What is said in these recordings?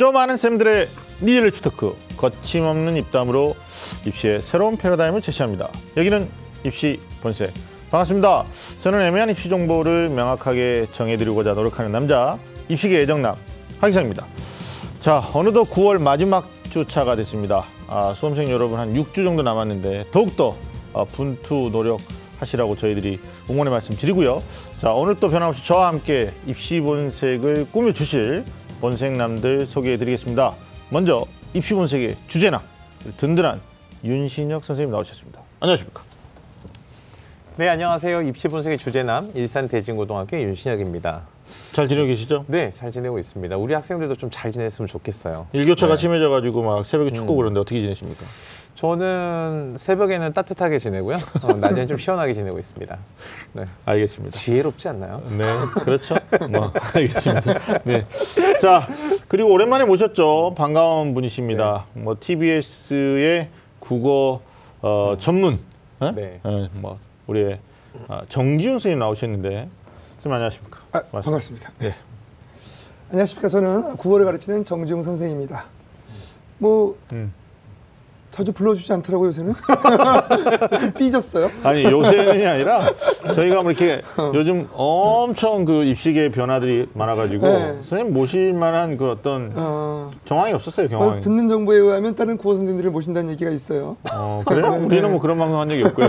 좀 안다는 쌤들의 리얼리티 talk 거침없는 입담으로 입시의 새로운 패러다임을 제시합니다. 여기는 입시 본색 반갑습니다. 저는 애매한 입시 정보를 명확하게 정해드리고자 노력하는 남자 입시계 애정남 하기상입니다. 자 어느덧 9월 마지막 주차가 됐습니다. 아, 수험생 여러분 한 6주 정도 남았는데 더욱더 어, 분투 노력하시라고 저희들이 응원의 말씀 드리고요. 자 오늘 또 변함없이 저와 함께 입시 본색을 꾸며주실 본색남들 소개해드리겠습니다. 먼저 입시 본색의 주제남 든든한 윤신혁 선생님 나오셨습니다. 안녕하십니까? 네, 안녕하세요. 입시 분석의 주제남 일산 대진고등학교 윤신혁입니다. 잘 지내고 계시죠? 네, 잘 지내고 있습니다. 우리 학생들도 좀 잘 지냈으면 좋겠어요. 일교차가 네. 심해져가지고 막 새벽에 춥고 그러는데 어떻게 지내십니까? 저는 새벽에는 따뜻하게 지내고요. 어, 낮에는 좀 시원하게 지내고 있습니다. 네. 알겠습니다. 지혜롭지 않나요? 네, 그렇죠. 뭐 알겠습니다. 네. 자, 그리고 오랜만에 모셨죠. 반가운 분이십니다. 뭐 TBS의 국어 어, 전문, 어? 네. 어, 뭐 우리의 아, 정지훈 선생님 나오셨는데, 선생님 안녕하십니까? 아. 반갑습니다. 네. 안녕하십니까. 저는 국어를 가르치는 정지웅 선생입니다. 뭐 음. 자주 불러주지 않더라고요 요새는. 저좀 삐졌어요. 아니 요새는이 아니라 저희가 뭐 이렇게 요즘 엄청 그 입시계 변화들이 많아가지고 네. 선생님 모실 만한 그 어떤 어, 정황이 없었어요 뭐 경황이. 듣는 정보에 의하면 다른 국어 선생들을 모신다는 얘기가 있어요. 어, 그래요? 우리는 뭐 그런 방송 한 적이 없고요.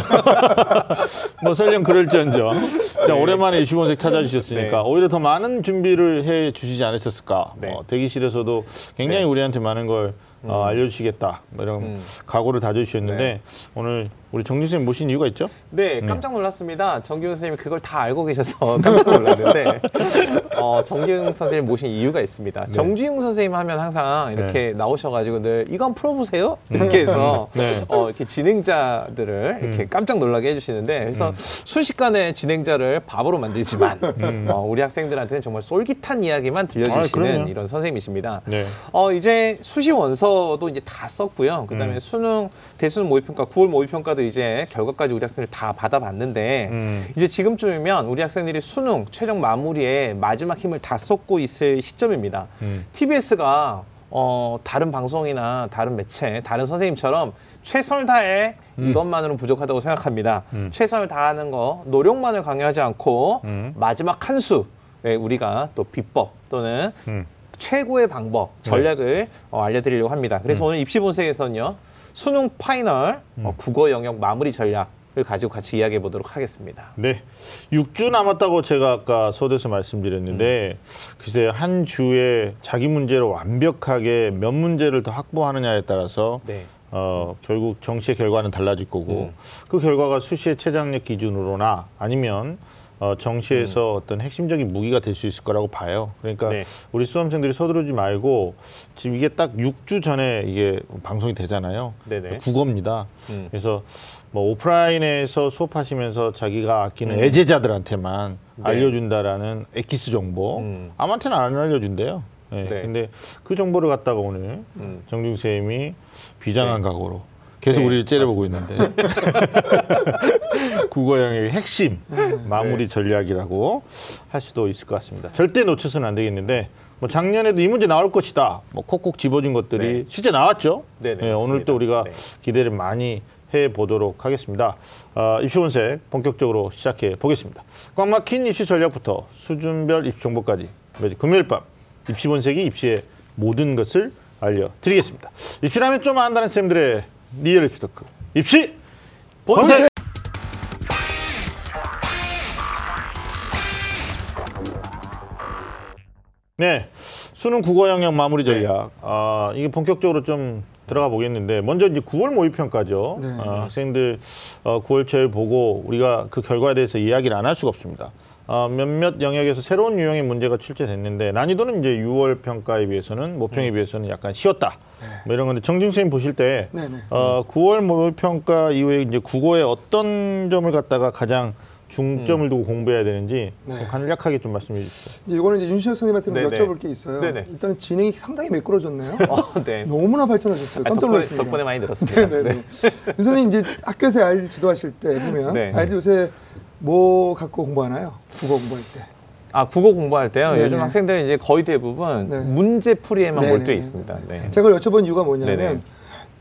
뭐 설령 그럴지언정. 자, 오랜만에 입시본색 찾아주셨으니까 네. 오히려 더 많은 준비를 해 주시지 않으셨을까. 네. 어, 대기실에서도 굉장히 네. 우리한테 많은 걸 어, 알려주시겠다. 뭐 이런 음. 각오를 다져주셨는데 네. 오늘 우리 정진 선생님 모신 이유가 있죠? 네, 깜짝 놀랐습니다. 정기훈 선생님이 그걸 다 알고 계셔서 깜짝 놀랐는데 어, 정기훈 선생님 모신 이유가 있습니다. 정지훈 선생님 하면 항상 이렇게 나오셔가지고 늘 한번 풀어보세요 이렇게 해서 네. 어, 이렇게 진행자들을 이렇게 깜짝 놀라게 해주시는데 그래서 순식간에 진행자를 바보로 만들지만 어, 우리 학생들한테는 정말 솔깃한 이야기만 아, 들려주시는 그럼요. 이런 선생님이십니다. 네. 어 이제 수시 원서도 이제 다 썼고요. 그다음에 수능 대수능 모의평가 9월 모의평가도 이제 결과까지 우리 학생들 다 받아봤는데 음. 이제 지금쯤이면 우리 학생들이 수능 최종 마무리에 마지막 힘을 다 쏟고 있을 시점입니다. 음. TBS가 어, 다른 방송이나 다른 매체, 다른 선생님처럼 최선을 다해 음. 이것만으로는 부족하다고 생각합니다. 최선을 다하는 거, 노력만을 강요하지 않고 음. 마지막 한 수, 네, 우리가 또 비법 또는 음. 최고의 방법, 전략을 어, 알려드리려고 합니다. 그래서 오늘 입시 본색에서는요, 수능 final 어, 국어 영역 마무리 전략을 가지고 같이 이야기해 보도록 하겠습니다. 네. 6주 남았다고 제가 아까 서두에서 말씀드렸는데 글쎄 한 주에 자기 문제를 완벽하게 몇 문제를 더 확보하느냐에 따라서 네. 어, 결국 정시의 결과는 달라질 거고 음. 그 결과가 수시의 최저학력 기준으로나 아니면 어, 정시에서 어떤 핵심적인 무기가 될 수 있을 거라고 봐요. 그러니까 네. 우리 수험생들이 서두르지 말고 지금 이게 딱 6주 전에 이게 방송이 되잖아요. 네네. 국어입니다. 음. 그래서 뭐 오프라인에서 수업하시면서 자기가 아끼는 애제자들한테만 네. 알려준다라는 엑기스 정보 음. 아무한테나 안 알려준대요. 네. 네. 근데 그 정보를 갖다가 오늘 음. 정중 쌤이 비장한 각오로 계속 네, 우리를 째려보고 있는데 국어 영역의 핵심 마무리 전략이라고 할 수도 있을 것 같습니다. 절대 놓쳐서는 안 되겠는데 뭐 작년에도 이 문제 나올 것이다. 뭐 콕콕 짚어준 것들이 네. 실제 나왔죠. 네, 네, 오늘 맞습니다. 또 우리가 네. 기대를 많이 해 보도록 하겠습니다. 어, 입시본색 본격적으로 시작해 보겠습니다. 꽉 막힌 입시 전략부터 수준별 입시 정보까지 매주 금요일 밤 입시 본색이 입시의 모든 것을 알려드리겠습니다. 입시라면 좀 안다는 쌤들의 real 입시 talk 입시 본색. 네, 수능 국어 영역 마무리 전략. 아 이게 본격적으로 좀 들어가 보겠는데 먼저 이제 9월 모의 평가죠. 네. 아, 학생들 어, 9월 초에 보고 우리가 그 결과에 대해서 이야기를 안 할 수가 없습니다. 어, 몇몇 영역에서 새로운 유형의 문제가 출제됐는데 난이도는 이제 6월 평가에 비해서는 모평에 비해서는 약간 쉬웠다. 뭐 이런 건데 정진 선생님 보실 때 네, 네. 어, 9월 모의 평가 이후에 이제 국어의 어떤 점을 갖다가 가장 중점을 두고 공부해야 되는지 네. 좀 간략하게 좀 말씀해 주시죠. 이제 이거는 이제 윤시혁 선생님한테 네네. 여쭤볼 게 있어요. 네네. 일단 진행이 상당히 매끄러졌네요. 어, 네. 너무나 발전하셨어요. 아, 깜짝 덕분에, 놀랐습니다. 덕분에 많이 늘었습니다. 네네 네. 윤 선생님 이제 학교에서 아이들 지도하실 때 보면 네. 아이들 요새 뭐 갖고 공부하나요? 국어 공부할 때. 아 국어 공부할 때요. 네네. 요즘 학생들은 이제 거의 대부분 네. 문제 풀이에만. 몰두해 있습니다. 네. 제가 여쭤본 이유가 뭐냐면 네네.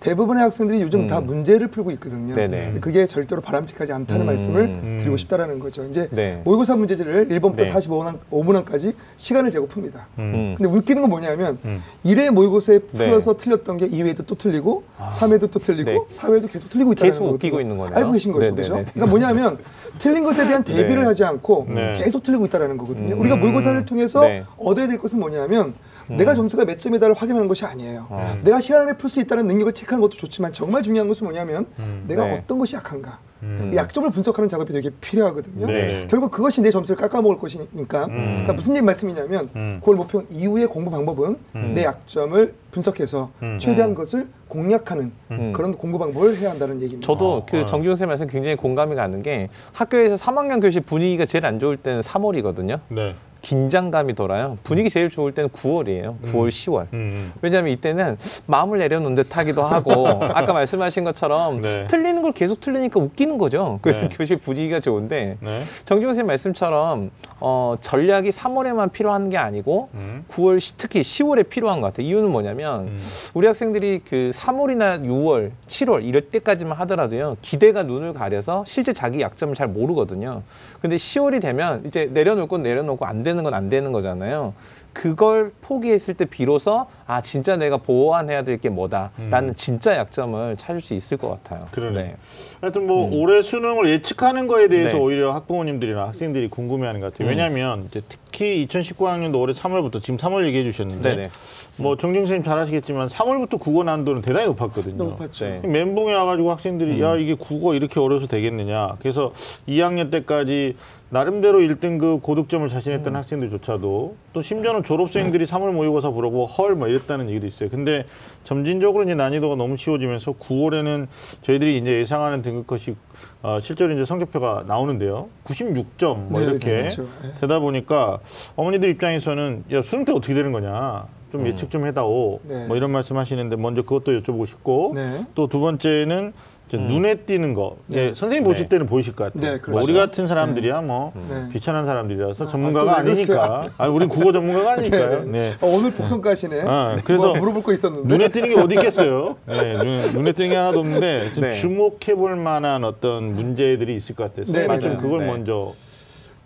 대부분의 학생들이 요즘 음. 다 문제를 풀고 있거든요. 네네. 그게 절대로 바람직하지 않다는 음. 말씀을 음. 드리고 싶다라는 거죠. 이제 네. 모의고사 문제지를 1번부터 네. 45분, 5분까지 시간을 재고 풉니다. 음. 근데 웃기는 건 뭐냐면 음. 1회 모의고사에 네. 풀어서 틀렸던 게 2회도 또 틀리고 3회도 또 틀리고 네. 4회도 계속 틀리고 있다는 계속. 웃기고 있는 거네요. 알고 계신 거죠. 네, 네, 그죠? 네. 그러니까 뭐냐면 틀린 것에 대한 대비를 네. 하지 않고 네. 계속 틀리고 있다는 거거든요. 음. 우리가 모의고사를 통해서 네. 얻어야 될 것은 뭐냐면 내가 점수가 몇 점이다를 확인하는 것이 아니에요. 어. 내가 시간 안에 풀 수 있다는 능력을 체크하는 것도 좋지만 정말 중요한 것은 뭐냐면 내가 네. 어떤 것이 약한가. 음. 이 약점을 분석하는 작업이 되게 필요하거든요. 네. 결국 그것이 내 점수를 깎아먹을 것이니까 그러니까 무슨 얘기 말씀이냐면 음. 그걸 목표 이후의 공부 방법은 내 약점을 분석해서 음. 최대한 것을 공략하는 음. 그런 공부 방법을 해야 한다는 얘기입니다. 저도 어, 그 어. 정기훈 쌤 말씀 굉장히 공감이 가는 게 학교에서 3학년 교실 분위기가 제일 안 좋을 때는 3월이거든요. 네. 긴장감이 돌아요. 분위기 제일 좋을 때는 9월이에요. 9월, 10월. 음. 왜냐하면 이때는 마음을 내려놓은 듯하기도 하고 아까 말씀하신 것처럼 네. 틀리는 걸 계속 틀리니까 웃기는 거죠. 그래서 네. 교실 분위기가 좋은데 네. 정기훈 선생님 말씀처럼 어, 전략이 3월에만 필요한 게 아니고 음. 9월 시- 특히 10월에 필요한 것 같아요. 이유는 뭐냐면 음. 우리 학생들이 그 3월이나 6월, 7월 이럴 때까지만 하더라도요. 기대가 눈을 가려서 실제 자기 약점을 잘 모르거든요. 근데 10월이 되면 이제 내려놓을 건 내려놓고 안 되는 건 안 되는 거잖아요. 그걸 포기했을 때 비로소 아 진짜 내가 보완해야 될 게 뭐다라는 진짜 약점을 찾을 수 있을 것 같아요. 그러네. 하여튼 뭐 올해 수능을 예측하는 거에 대해서 네. 오히려 학부모님들이나 학생들이 궁금해하는 것 같아요. 음. 왜냐하면 이제 특히 2019학년도 올해 3월부터 지금 3월 얘기해 주셨는데 네네. 뭐 정정 선생님 잘 아시겠지만 3월부터 국어 난도는 대단히 높았거든요. 너무 높았죠. 네. 멘붕에 와가지고 학생들이 야 이게 국어 이렇게 어려서 되겠느냐. 그래서 2학년 때까지 나름대로 1등급 고득점을 자신했던 학생들조차도 또 심지어는 졸업생들이 3월 모의고사 보라고 헐 뭐 이랬다는 얘기도 있어요. 근데 점진적으로 이제 난이도가 너무 쉬워지면서 9월에는 저희들이 이제 예상하는 등급컷이 어, 실제로 이제 성적표가 나오는데요. 96점 뭐 네, 이렇게 그렇죠. 네. 되다 보니까 어머니들 입장에서는 야 수능 때 어떻게 되는 거냐. 좀 예측 좀 해다오. 네. 뭐 이런 말씀 하시는데 먼저 그것도 여쭤보고 싶고 네. 또두 번째는 이제 눈에 띄는 거. 예, 선생님 보실 네. 때는 보이실 것 같아요. 네, 뭐 그렇죠. 우리 같은 사람들이야 뭐 네. 비천한 사람들이라서 아, 전문가가 그러세요? 아니니까. 아, 우리 국어 전문가가 아니니까요. 네. 어, 오늘 복성가시네. 아, 그래서 뭐 물어볼 거 있었는데. 눈에 띄는 게 어디 있겠어요? 네, 눈에, 눈에 띄는 게 하나도 없는데 좀 네. 주목해 볼 만한 어떤 문제들이 있을 것 같아요. 네, 네, 좀 맞아요. 그걸 네. 먼저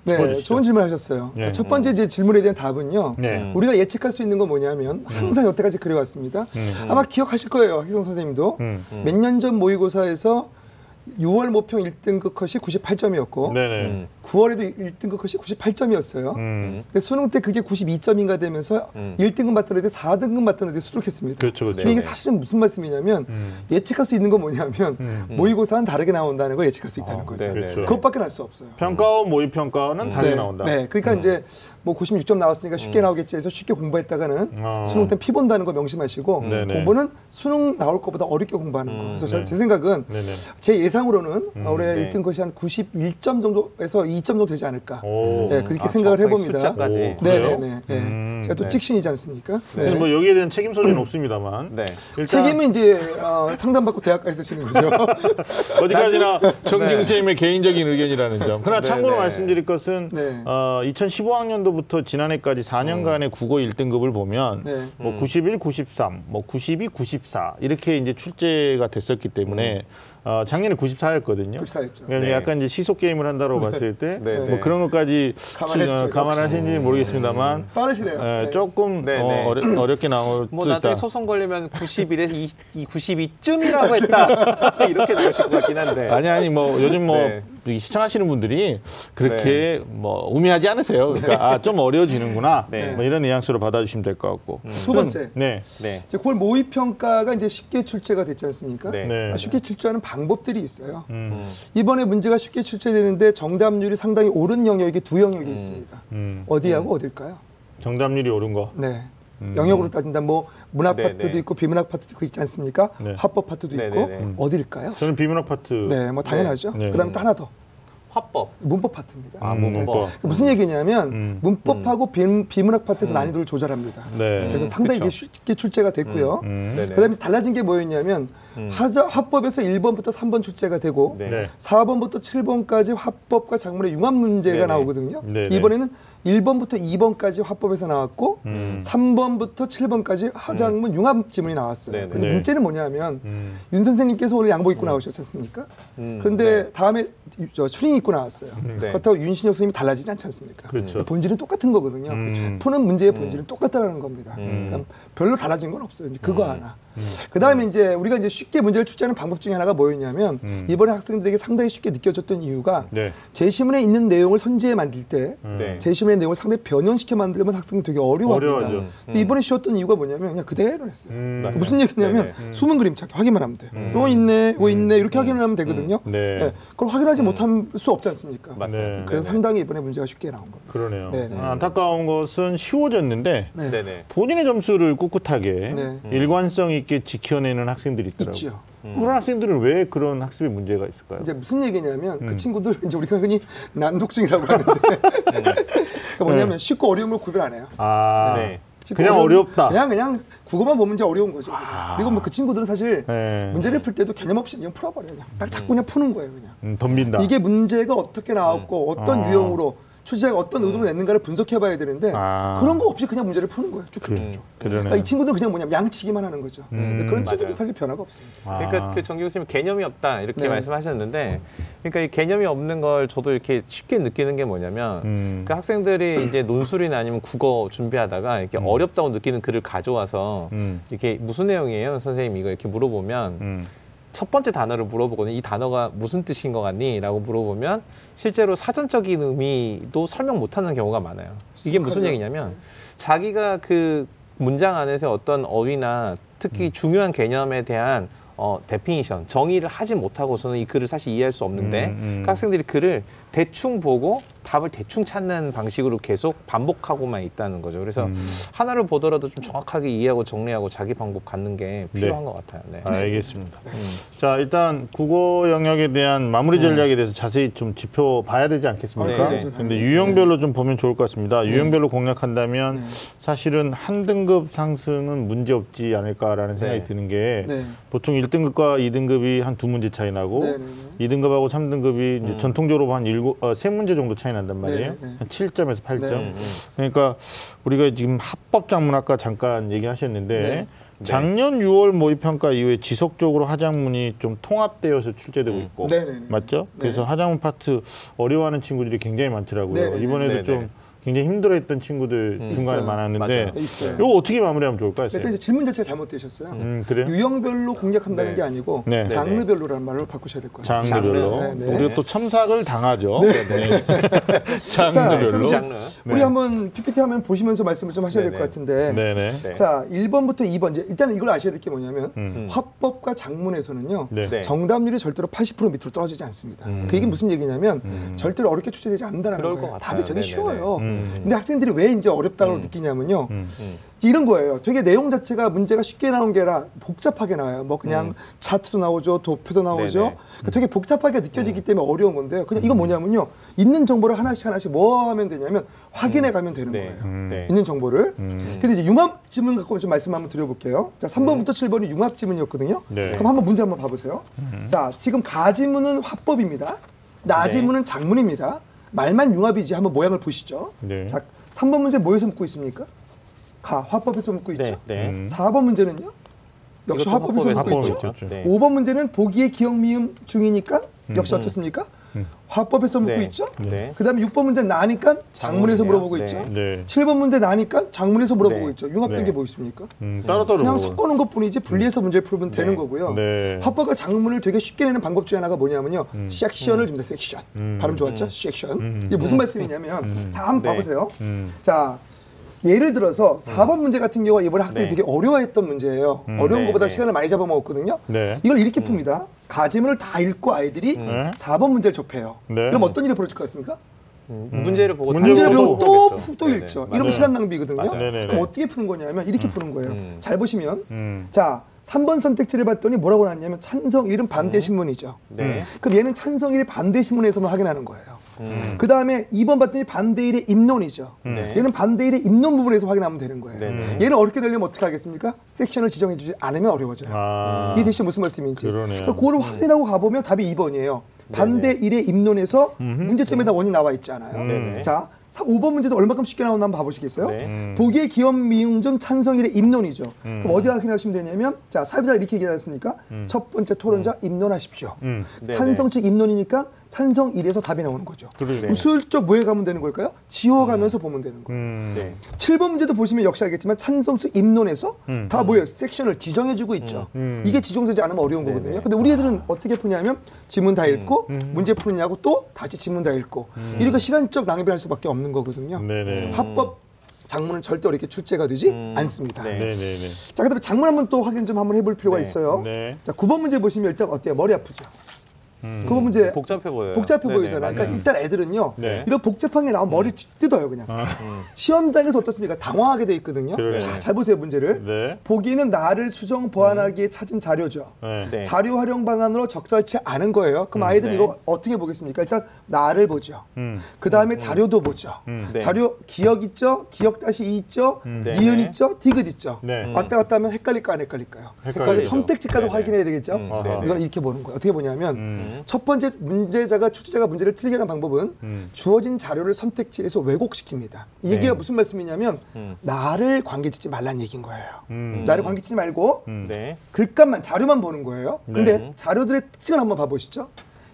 네, 짚어주시죠. 좋은 질문 하셨어요. 네. 첫 번째 이제 질문에 대한 답은요. 네. 우리가 예측할 수 있는 건 뭐냐면 항상 여태까지 그래왔습니다. 아마 기억하실 거예요, 희성 선생님도. 음. 몇년 전 모의고사에서 6월 모평 1등급 컷이 98점이었고 네네. 음. 9월에도 1등급 컷이 98점이었어요. 음. 근데 수능 때 그게 92점인가 되면서 음. 1등급 맡던 애들 4등급 맡던 애들 수록했습니다. 그렇죠, 그렇죠. 근데 이게 네. 사실은 무슨 말씀이냐면 음. 예측할 수 있는 건 뭐냐면 음. 모의고사는 다르게 나온다는 걸 예측할 수 있다는 어, 거죠. 네, 네, 그렇죠. 네. 그것밖에 할수 없어요. 평가와 모의 평가는 다르게 네, 나온다. 네, 그러니까 이제 뭐 96점 나왔으니까 쉽게 나오겠지 해서 쉽게 공부했다가는 어. 수능 때 피 본다는 거 명심하시고 네네. 공부는 수능 나올 것보다 어렵게 공부하는 거. 그래서 저- 네. 제 생각은 네네. 제 예상으로는 올해 네. 1등 것이 한 91점 정도에서 2점 정도 되지 않을까. 오. 네, 그렇게 아, 생각을 해봅니다. 네? 네, 네. 네. 음. 제가 또 네. 찍신이지 않습니까? 네. 뭐 여기에 대한 책임 소지는 없습니다만 네. 일단 책임은 이제 어, 상담받고 대학까지 쓰시는 거죠. 어디까지나 정경 네. 선생님의 개인적인 의견이라는 점. 그러나 네, 참고로 네. 말씀드릴 것은 네. 어, 2015학년도 부터 지난해까지 4년간의 국어 1등급을 보면 네. 뭐 91, 93, 뭐 92, 94 이렇게 이제 출제가 됐었기 때문에 어, 작년에 94였거든요. 94였죠. 그러니까 네. 약간 이제 시속 게임을 한다고 봤을 때뭐 네, 네. 그런 것까지 감안했죠, 어, 감안하시는지 모르겠습니다만 빠르시네요. 에, 네. 조금 네, 어, 네. 어려, 어렵게 나올 뭐수 나중에 있다. 소송 걸리면 91에서 이, 이 92쯤이라고 했다 이렇게 나오실 것 같긴 한데 아니 아니 뭐 요즘 뭐 네. 이 시청하시는 분들이 그렇게 뭐 우매하지 않으세요. 그러니까 아, 좀 어려워지는구나. 네. 뭐 이런 뉘앙스로 받아주시면 될 것 같고. 두 번째. 네. 네. 이제 9월 모의 평가가 이제 쉽게 출제가 됐지 않습니까? 네. 네. 아, 쉽게 출제하는 방법들이 있어요. 음. 이번에 문제가 쉽게 출제되는데 정답률이 상당히 오른 영역이 두 영역이 있습니다. 음. 어디하고 어딜까요? 정답률이 오른 거. 네. 영역으로 따진다면 뭐 문학 네, 파트도 네. 있고 비문학 파트도 있고 있지 않습니까? 네. 화법 파트도 네, 있고 네, 네. 어딜까요? 저는 비문학 파트. 네, 뭐 당연하죠. 네. 그다음에 또 하나 더 화법 문법 파트입니다. 아, 음, 문법. 문법. 무슨 얘기냐면 음. 문법하고 비, 비문학 파트에서 난이도를 조절합니다. 네. 그래서 음, 상당히 쉽게 출제가 됐고요. 음. 네네. 그다음에 달라진 게 뭐였냐면 음. 하자, 화법에서 1번부터 3번 출제가 되고 네. 네. 4번부터 7번까지 화법과 작문의 융합 문제가 네네. 나오거든요. 네네. 이번에는 1번부터 2번까지 화법에서 나왔고 음. 3번부터 7번까지 하장문 융합 지문이 나왔어요. 네네. 근데 네. 문제는 뭐냐면 음. 윤 선생님께서 오늘 양복 입고 나오셨지 않습니까? 음, 그런데 네. 다음에 저 추링 입고 나왔어요. 네. 그렇다고 윤신혁 선생님이 달라지지 않지 않습니까? 그렇죠. 본질은 똑같은 거거든요. 음. 푸는 문제의 본질은 똑같다라는 겁니다. 음. 그러니까 별로 달라진 건 없어요. 이제 그거 하나. 그 다음에 이제 우리가 이제 쉽게 문제를 출제하는 방법 중에 하나가 뭐였냐면 음. 이번에 학생들에게 상당히 쉽게 느껴졌던 이유가 네. 제시문에 있는 내용을 선지해 만들 때 네. 제시문의 내용을 상당히 변형시켜 만들면 학생이 되게 어려워합니다. 근데 이번에 쉬웠던 이유가 뭐냐면 그냥 그대로 했어요. 음. 맞아요. 무슨 얘기냐면. 숨은 그림 찾기 확인만 하면 돼. 요 있네, 요 있네 이렇게 확인하면 되거든요. 네. 예, 그걸 확인하지 못할 수 없지 않습니까? 맞습니다. 네. 그래서 네네. 상당히 이번에 문제가 쉽게 나온 겁니다. 그러네요. 네네. 아, 안타까운 것은 쉬워졌는데 네. 본인의 점수를 꿋꿋하게 네. 일관성 있게 지켜내는 학생들이 있더라고요. 있죠. 그런 학생들은 왜 그런 학습에 문제가 있을까요? 이제 무슨 얘기냐면 음. 그 친구들 이제 우리가 흔히 난독증이라고 하는데 그러니까 뭐냐면 쉽고 어려운 걸 구별 안 해요. 아, 네. 쉽고 그냥 어려운- 어렵다. 그냥 그냥 국어만 보면 이제 어려운 거죠. 아. 그리고 뭐 그 친구들은 사실 네. 문제를 풀 때도 개념 없이 그냥 풀어버려요. 그냥 딱 자꾸 그냥 푸는 거예요. 그냥. 음, 덤빈다. 이게 문제가 어떻게 나왔고 어떤 아. 유형으로 출제자가 어떤 의도로 냈는가를 분석해봐야 되는데 아. 그런 거 없이 그냥 문제를 푸는 거예요. 쭉쭉쭉. 그. 그러니까 이 친구들은 그냥 뭐냐면 양치기만 하는 거죠. 근데 그런 친구들. 사실 변화가 없습니다. 아. 그러니까 그 정규 교수님 개념이 없다 이렇게 네. 말씀하셨는데, 그러니까 이 개념이 없는 걸 저도 이렇게 쉽게 느끼는 게 뭐냐면, 음. 그 학생들이 이제 논술이나 아니면 국어 준비하다가 이렇게 어렵다고 느끼는 글을 가져와서 음. 이게 무슨 내용이에요, 선생님 이거 이렇게 물어보면 음. 첫 번째 단어를 물어보거든요. 이 단어가 무슨 뜻인 것 같니? 라고 물어보면 실제로 사전적인 의미도 설명 못하는 경우가 많아요. 이게 무슨. 얘기냐면 자기가 그 문장 안에서 어떤 어휘나 특히 중요한 개념에 대한 어, definition, 정의를 하지 못하고서는 이 글을 사실 이해할 수 없는데 음, 음. 그 학생들이 글을 대충 보고 답을 대충 찾는 방식으로 계속 반복하고만 있다는 거죠. 그래서 음. 하나를 보더라도 좀 정확하게 이해하고 정리하고 자기 방법 갖는 게 필요한 네. 것 같아요. 네. 알겠습니다. 음. 자, 일단 국어 영역에 대한 마무리 전략에 대해서 자세히 좀 짚어봐야 되지 않겠습니까? 아, 네, 네. 근데 유형별로 좀 보면 좋을 것 같습니다. 유형별로 공략한다면 네. 사실은 한 등급 상승은 문제 없지 않을까라는 생각이 네. 드는 게 네. 보통 1등급과 2등급이 한 두 문제 차이 나고 네, 네, 네. 2등급하고 3등급이 이제 음. 전통적으로 한 일곱, 어, 세 문제 정도 차이 난단 말이에요. 네, 네, 네. 한 7점에서 8점. 네. 그러니까 우리가 지금 합법 작문학과 잠깐 얘기하셨는데 네. 작년 6월 모의평가 이후에 지속적으로 하장문이 좀 통합되어서 출제되고 음. 있고 네. 맞죠? 네. 그래서 하장문 파트 어려워하는 친구들이 굉장히 많더라고요. 이번에도 네, 네. 좀 굉장히 힘들어했던 친구들 음. 중간에 있어요. 많았는데. 네. 이거 어떻게 마무리하면 좋을까요? 일단 쌤? 이제 질문 자체가 잘못되셨어요. 음, 그래요? 유형별로 공략한다는 네. 게 아니고 네. 장르별로라는 말로 바꾸셔야 될 것 같습니다. 장르별로 네, 네. 우리가 또 첨삭을 당하죠. 네. 장르별로. 장르. 우리 한번 PPT 화면 보시면서 말씀을 좀 하셔야 될 것. 같은데 네네. 네. 자 1번부터 2번 이제 일단 이걸 아셔야 될 게 뭐냐면 음. 화법과 장문에서는요 네. 네. 정답률이 절대로 80% 밑으로 떨어지지 않습니다. 음. 그 얘기 무슨 얘기냐면 절대로 어렵게 출제되지 않는다는 그럴 거예요. 것 같아요. 답이 되게. 쉬워요. 음. 근데 학생들이 왜 이제 어렵다고 느끼냐면요. 음. 음. 이런 거예요. 되게 내용 자체가 문제가 쉽게 나온 게 아니라 복잡하게 나와요. 뭐 그냥 차트도 나오죠, 도표도 나오죠. 음. 그러니까 되게 복잡하게 느껴지기 때문에 어려운 건데요. 그냥 이건 뭐냐면요. 있는 정보를 하나씩 하나씩 뭐 하면 되냐면 확인해 가면 되는 네. 거예요. 음. 네. 있는 정보를. 음. 근데 이제 융합 지문 갖고 좀 말씀 한번 드려볼게요. 자, 3번부터 7번이 융합 지문이었거든요. 네. 그럼 한번 문제 한번 봐보세요. 자, 지금 가지문은 화법입니다. 나지문은 장문입니다. 말만 융합이지 한번 모양을 보시죠. 네. 자, 3번 문제 뭐에서 묻고 있습니까? 가, 화법에서 묻고 있죠. 네. 네. 음. 4번 문제는요? 역시 이것도 화법에서 묻고 화법에서 있죠. 있죠. 네. 5번 문제는 보기의 기억 미음 중이니까 역시 어떻습니까? 화법에서 묻고 네. 있죠. 네. 그다음에 6번 문제 나니까 장문에서 장문이네요. 물어보고 네. 있죠. 네. 7번 문제 나니까 장문에서 물어보고 네. 있죠. 융합된 네. 게 뭐 있습니까? 음, 따로 따로 그냥 먹어요. 섞어놓은 것뿐이지 분리해서 문제를 풀면 되는 거고요. 네. 화법과 장문을 되게 쉽게 내는 방법 중에 하나가 뭐냐면요. 섹션을 줍니다. 섹션. 발음 좋았죠? 섹션. 이게 무슨 말씀이냐면 자 한번 네. 봐보세요. 음. 자 예를 들어서 4번 문제 같은 경우가 이번에 학생이 네. 되게 어려워했던 문제예요. 어려운 네, 것보다 네. 시간을 많이 잡아먹었거든요. 네. 이걸 이렇게 풉니다. 가지문을 다 읽고 아이들이 네. 4번 문제를 접해요. 네. 그럼 어떤 일이 벌어질 것 같습니까? 음, 문제를 보고 문제를 문제를 보고 보고 또, 보겠죠. 푸- 또 네네. 읽죠. 맞아요. 이러면 시간 낭비거든요. 그럼 어떻게 푸는 거냐면 이렇게 푸는 거예요. 음. 잘 보시면 음. 자 3번 선택지를 봤더니 뭐라고 나왔냐면 찬성 1은 반대 신문이죠. 네. 그럼 얘는 찬성 1이 반대 신문에서만 확인하는 거예요. 음. 그 다음에 2번 봤더니 반대 1의 입론이죠. 네. 얘는 반대 1의 입론 부분에서 확인하면 되는 거예요. 네네. 얘는 어렵게 되려면 어떻게 하겠습니까? 섹션을 지정해 주지 않으면 어려워져요. 아. 이 대신 무슨 말씀인지. 그러네요. 그러니까 그거를 확인하고 가보면 답이 2번이에요. 반대 1의 입론에서 문제점에다 원이 나와 있잖아요. 네네. 자, 사- 5번 문제도 얼마큼 쉽게 나오나 한번 봐보시겠어요? 네. 음. 보기의 기업 미용점 찬성일의 입론이죠. 그럼 어디 확인하시면 되냐면 자 사회자 이렇게 얘기하지 않습니까? 첫 번째 토론자 입론하십시오. 음. 네, 찬성 측 입론이니까 찬성 1에서 답이 나오는 거죠. 그러네. 슬쩍 뭐에 가면 되는 걸까요? 지워가면서 보면 되는 거예요. 음. 네. 7번 문제도 보시면 역시 알겠지만 찬성 측 입론에서 음. 다 뭐예요? 섹션을 지정해주고 있죠. 음. 이게 지정되지 않으면 어려운 네네. 거거든요. 근데 우리 애들은 어떻게 푸냐면 지문 다 읽고 음. 문제 푸느냐고 또 다시 지문 다 읽고 이러니까 시간적 낭비할 수밖에 없는 거거든요. 네네. 합법 장문은 절대 이렇게 출제가 되지 음. 않습니다. 네. 네네네. 자, 그다음에 장문 한번 또 확인 좀 한번 해볼 필요가 네. 있어요. 네. 자, 9번 문제 보시면 일단 어때요? 머리 아프죠? 음. 9번 문제 복잡해 보여요. 복잡해 네네, 보이잖아요. 맞아요. 그러니까 일단 애들은요. 네. 이런 복잡한 게 나오면 머리 뜯어요, 그냥. 음. 시험장에서 어떻습니까? 당황하게 돼 있거든요. 자, 잘 보세요, 문제를. 네. 보기는 나를 수정 보완하기에 찾은 자료죠. 네. 네. 자료 활용 방안으로 적절치 않은 거예요. 그럼 아이들 네. 이거 어떻게 보겠습니까? 일단 나를 보죠. 음. 그 다음에 자료도 보죠. 음. 네. 자료 기억 있죠? 기억 다시 이 있죠? 네. 니은 네. 있죠? 디귿 있죠? 네. 왔다 갔다 하면 헷갈릴까 안 헷갈릴까요? 헷갈리죠. 선택지까지 네네. 확인해야 되겠죠? 음. 이건 이렇게 보는 거예요. 어떻게 보냐면 음. 첫 번째 문제자가 출제자가 문제를 틀리게 하는 방법은 음. 주어진 자료를 선택지에서 왜곡시킵니다. 이 얘기가 네. 무슨 말씀이냐면 음. 나를 관계 짓지 말라는 얘기인 거예요. 음. 나를 관계 짓지 말고 음. 네. 글값만 자료만 보는 거예요. 근데 네. 자료들의 특징을 한번 봐보시죠.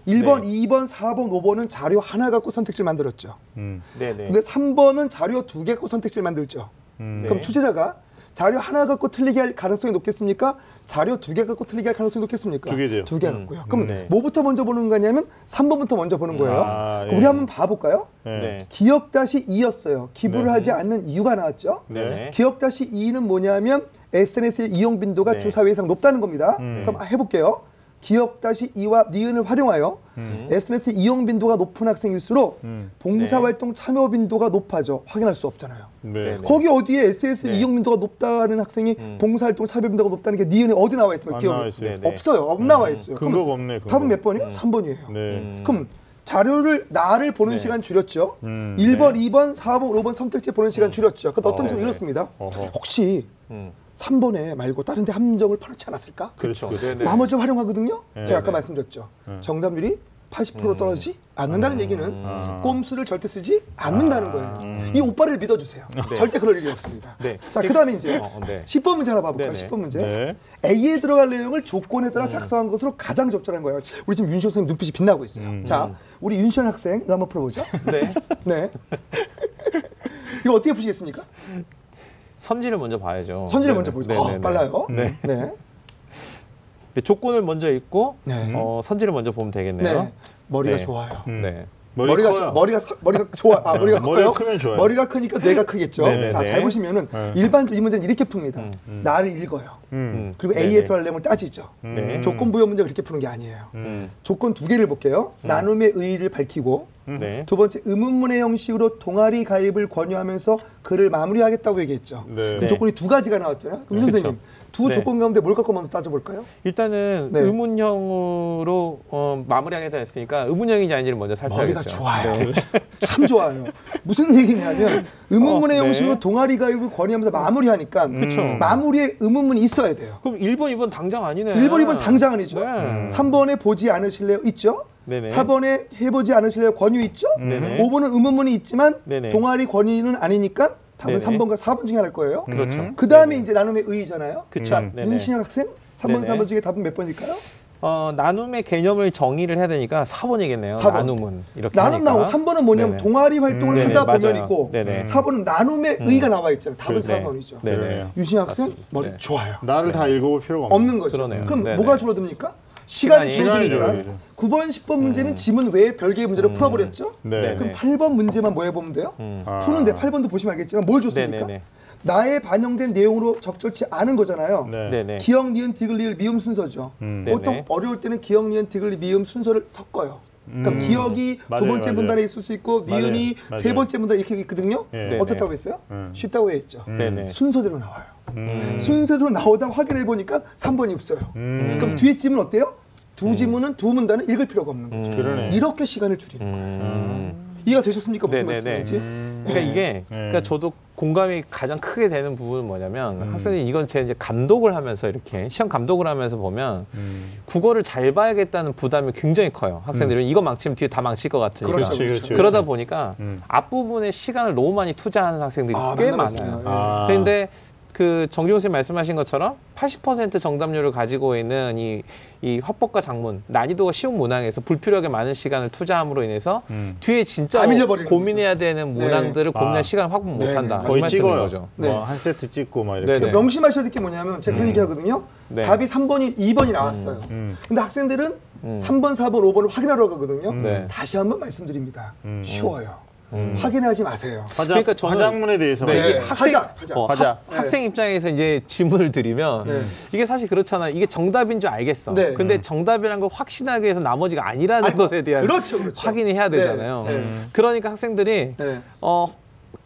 1번, 네. 2번, 4번, 5번은 자료 하나 갖고 선택지를 만들었죠. 음. 네. 네. 근데 3번은 자료 두 개 갖고 선택지를 만들죠. 음. 네. 그럼 출제자가 자료 하나 갖고 틀리게 할 가능성이 높겠습니까? 자료 두 개 갖고 틀리게 할 가능성이 높겠습니까? 두 개죠. 두개 음. 갖고요. 그럼 네. 뭐부터 먼저 보는 거냐면 3번부터 먼저 보는 거예요. 아, 예. 우리 한번 봐볼까요? 네. 네. 기억 다시 2였어요. 기부를 네. 하지 않는 이유가 나왔죠. 네. 기억 다시 2는 뭐냐면 SNS의 이용 빈도가 네. 주 4회 이상 높다는 겁니다. 음. 그럼 해볼게요. 기억 다시 2와 니은을 활용하여 음. SNS 이용 빈도가 높은 학생일수록 음. 봉사활동 참여 빈도가 높아져 확인할 수 없잖아요. 네. 네. 거기 어디에 SS 네. 이용 빈도가 높다는 학생이 음. 봉사활동 참여 빈도가 높다는 게 니은에 어디 나와 있습니까? 안 기억에? 나와 있어요. 네, 네. 없어요. 없 나와 있어요. 그럼 근거가 없네. 근거. 답은 몇 번이요? 3번이에요. 네. 음. 그럼 자료를 나를 보는 네. 시간 줄였죠. 음, 1번, 2번, 4번, 5번 선택지 보는 시간 줄였죠. 근데 어떤 어, 점이 네. 이렇습니다. 어허. 혹시 음. 3번에 말고 다른 데 함정을 파놓지 않았을까? 그렇죠. 그렇죠. 네. 네. 나머지 활용하거든요. 네, 제가 아까 네. 말씀드렸죠. 네. 정답률이 80% 떨어지지 않는다는 얘기는 아. 꼼수를 절대 쓰지 않는다는 거예요. 이 오빠를 믿어주세요. 절대 그럴 일이 없습니다. 네. 자, 그 다음에 이제 어, 네. 10번 문제 하나 봐볼까요? 네네. 10번 문제. 네. A에 들어갈 내용을 조건에 따라 작성한 것으로 가장 적절한 거예요. 우리 지금 윤시원 선생님 눈빛이 빛나고 있어요. 음. 자, 우리 윤시원 학생 이거 한번 풀어보죠. 네. 네. 이거 어떻게 푸시겠습니까? 선지를 먼저 봐야죠. 선지를 네, 먼저 네. 보죠. 네, 아, 네, 네. 빨라요. 네. 네. 네, 조건을 먼저 읽고 네. 어, 선지를 먼저 보면 되겠네요. 네. 머리가 네. 좋아요. 음. 네. 머리 머리가 커요. 좋- 머리가 사- 머리가 좋아. 아, 머리가 머리가 커요. 크면 좋아요. 머리가 크니까 뇌가 크겠죠. 네네네. 자, 잘 보시면은 네. 일반적으로 이 문제는 이렇게 풉니다. 나를 읽어요. 음. 그리고 네네. A에 들어갈 내용을 따지죠. 네. 조건 부여 문제 그렇게 푸는 게 아니에요. 음. 조건 두 개를 볼게요. 나눔의 의의를 밝히고 네. 두 번째 의문문의 형식으로 동아리 가입을 권유하면서 글을 마무리하겠다고 얘기했죠. 네. 네. 조건이 두 가지가 나왔잖아요. 그럼 그쵸. 선생님 두 네. 조건 가운데 뭘 갖고 먼저 따져볼까요? 일단은 네. 의문형으로 어, 마무리하겠다 했으니까 의문형인지 아닌지를 먼저 살펴야겠죠. 머리가 좋아요. 네. 참 좋아요. 무슨 얘기냐면 의문문의 어, 네. 형식으로 동아리 가입을 권유하면서 마무리하니까 그쵸. 마무리에 의문문이 있어야 돼요. 그럼 1번, 2번 당장 아니네. 1번, 2번 당장 아니죠. 네. 3번에 보지 않으실래요? 있죠. 네네. 4번에 해보지 않으실래요? 권유 있죠. 네네. 5번은 의문문이 있지만 네네. 동아리 권유는 아니니까 답은 네네. 3번과 4번 중에 하나일 거예요. 그렇죠. 그 다음에 이제 나눔의 의의잖아요. 그쵸. 자, 네네. 윤신현 학생 3번, 네네. 4번 중에 답은 몇 번일까요? 어, 나눔의 개념을 정의를 해야 되니까 4번이겠네요. 4번. 나눔은 이렇게 나눔 하니까. 나오고 3번은 뭐냐면 네네. 동아리 활동을 음, 하다 네네, 보면 맞아요. 있고 네네. 4번은 나눔의 의의가 나와 있잖아요. 답은 네. 4번이죠. 네네. 그러네요. 윤신현 학생 맞습니다. 머리 네. 좋아요. 나를 다 읽어볼 필요가 없네. 없는 거죠. 그러네요. 그럼 네네. 뭐가 줄어듭니까? 시간이, 시간이 줄어드니까 줄어들죠. 9번, 10번 문제는 지문 외에 별개의 문제로 풀어버렸죠. 네. 그럼 네. 8번 문제만 뭐 해보면 돼요? 음. 아. 푸는데 8번도 보시면 알겠지만 뭘 줬습니까? 네네네. 나에 반영된 내용으로 적절치 않은 거잖아요. 네. 네네. 기억, 니은, 디귿, 리을, 미음 순서죠. 음. 보통 네네. 어려울 때는 기억, 니은, 디귿, 맞아요. 순서를 섞어요. 그러니까 기억이 두 맞아요, 번째 맞아요. 분단에 있을 수 있고 맞아요, 니은이 맞아요. 세 번째 분단에 이렇게 있거든요. 네. 어떻다고 했어요? 음. 쉽다고 했죠. 네네. 순서대로 나와요. 음. 순서대로 나오다 확인해 보니까 3번이 없어요. 음. 그럼 뒤에 지문 어때요? 두 지문은 두 문단은 읽을 필요가 없는 거죠. 그러네. 이렇게 시간을 줄이는 거예요. 음. 이해가 되셨습니까? 무슨 네네네. 말씀인지? 그러니까 이게 네. 그러니까 저도 공감이 가장 크게 되는 부분은 뭐냐면 음. 학생들이 이건 제가 이제 감독을 하면서 이렇게 시험 감독을 하면서 보면 음. 국어를 잘 봐야겠다는 부담이 굉장히 커요. 학생들은 이거 망치면 뒤에 다 망칠 것 같으니까. 그렇죠, 그렇지, 그렇지. 그러다 보니까 음. 앞부분에 시간을 너무 많이 투자하는 학생들이 아, 꽤 만나봤어요. 많아요. 예. 아. 그런데 그 정기용 선생님 말씀하신 것처럼 80% 정답률을 가지고 있는 이, 이 화법과 장문 난이도가 쉬운 문항에서 불필요하게 많은 시간을 투자함으로 인해서 음. 뒤에 진짜 고민해야 되는 네. 문항들을 고민할 아. 시간을 확보 네, 못한다. 네. 그 거의 찍어요. 거죠. 네. 뭐 한 세트 찍고 막 이렇게. 네, 네. 명심하셔야 될 게 뭐냐면 제가 그런 얘기 하거든요. 네. 답이 3번이 2번이 나왔어요. 음. 근데 학생들은 음. 3번, 4번, 5번을 확인하러 가거든요. 네. 다시 한번 말씀드립니다. 음. 쉬워요. 음. 확인하지 마세요. 화장, 그러니까 저는- 화장문에 대해서 네, 네, 이게 학생- 하자, 하자. 어, 하자. 학- 학생 입장에서 이제 질문을 드리면 네. 이게 사실 그렇잖아 요. 이게 정답인 줄 알겠어. 네. 근데 정답이란 걸 확신하기 위해서 나머지가 아니라는 아니, 것에 대한 그렇죠, 그렇죠. 확인이 해야 네, 되잖아요. 네. 그러니까 학생들이 네. 어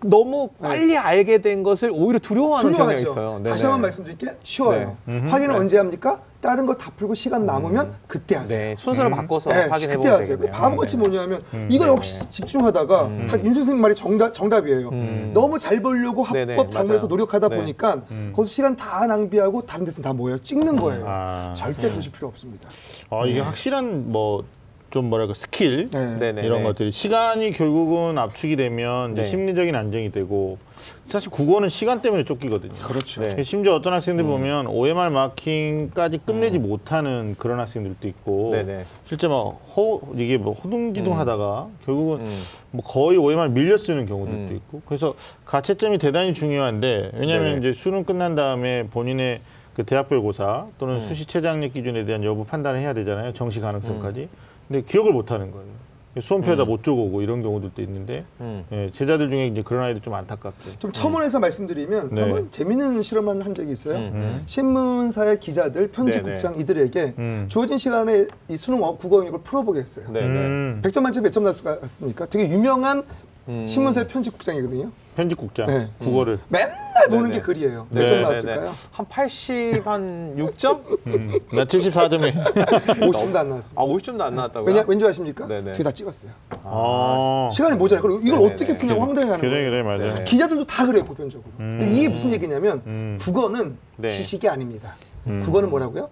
너무 빨리 알게 된 것을 오히려 두려워하는 경향이. 있어요. 다시 네네. 한번 말씀드릴게 쉬워요. 네. 확인은 언제 합니까? 다른 거 다 풀고 시간 남으면 그때 하세요. 네, 순서를 바꿔서 네, 확인해 그때 보면 하세요. 되겠네요. 바보같이 네. 뭐냐면 이거 역시 집중하다가 사실 인수 선생님 말이 정답, 정답이에요. 음. 너무 잘 보려고 네네, 합법 장면에서 맞아요. 노력하다 네. 보니까 거기서 시간 다 낭비하고 다른 데서 다 뭐예요? 찍는 거예요. 아. 절대 그러실 필요 없습니다. 아, 이게 확실한 뭐 좀 뭐랄까 스킬 네. 네네. 이런 것들이 시간이 결국은 압축이 되면 이제 네. 심리적인 안정이 되고 사실 국어는 시간 때문에 쫓기거든요. 그렇죠. 네. 심지어 어떤 학생들 보면 OMR 마킹까지 끝내지 못하는 그런 학생들도 있고 네네. 실제 막 허, 이게 뭐 호둥지둥하다가 결국은 음. 뭐 거의 OMR 밀려 쓰는 경우들도 음. 있고 그래서 가채점이 대단히 중요한데 왜냐하면 네네. 이제 수능 끝난 다음에 본인의 그 대학별 고사 또는 음. 수시 최장력 기준에 대한 여부 판단을 해야 되잖아요 정시 가능성까지 음. 근데 기억을 못 하는 거예요 수험표에다 못 적어오고 이런 경우들도 있는데 음. 예, 제자들 중에 이제 그런 아이들 좀 안타깝죠 좀 첨언해서 말씀드리면 네. 한번 재밌는 실험을 한 적이 있어요. 음. 신문사의 기자들, 편집국장 네네. 이들에게 음. 주어진 시간에 이 수능 어- 국어 영역을 풀어보게 했어요. 네, 네. 음, 100점 만점 몇점 났습니까? 되게 유명한 음. 신문사의 편집국장이거든요. 편집국장 네. 국어를 맨날 보는 네네. 게 글이에요. 네, 몇점 네, 나왔을까요? 한 80, 한 6점? 음, 나 74점에 50점도 안 나왔습니다. 아, 50점도 안 나왔다고요? 왜냐, 왠지 아십니까? 네네. 뒤에 다 찍었어요. 아, 시간이 모자라요. 그리고 이걸 네네네. 어떻게 푸냐고 황당해 하는 그래 거예요. 그래 맞아요 네네. 기자들도 다 그래요, 보편적으로. 근데 이게 무슨 얘기냐면 음. 국어는 네. 지식이 아닙니다. 음. 국어는 뭐라고요?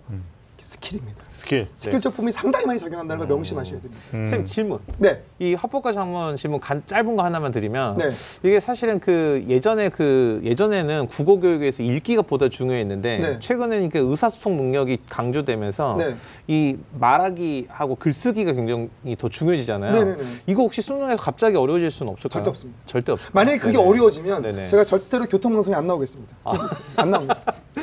스킬입니다. 스킬 스킬적 부분이 상당히 많이 작용한다는 걸 명심하셔야 됩니다. 음. 선생님 질문. 네. 이 화법과 작문 질문 간, 짧은 거 하나만 드리면 네. 이게 사실은 그 예전에 그 예전에는 국어 교육에서 읽기가 보다 중요했는데 네. 최근에는 그 의사소통 능력이 강조되면서 네. 이 말하기하고 글쓰기가 굉장히 더 중요해지잖아요. 네네네. 이거 혹시 수능에서 갑자기 어려워질 수는 없을까요? 절대 없습니다. 절대 없습니다. 만약에 그게 네네. 어려워지면 네네. 제가 절대로 교통방송에 안 나오겠습니다. 안 나옵니다.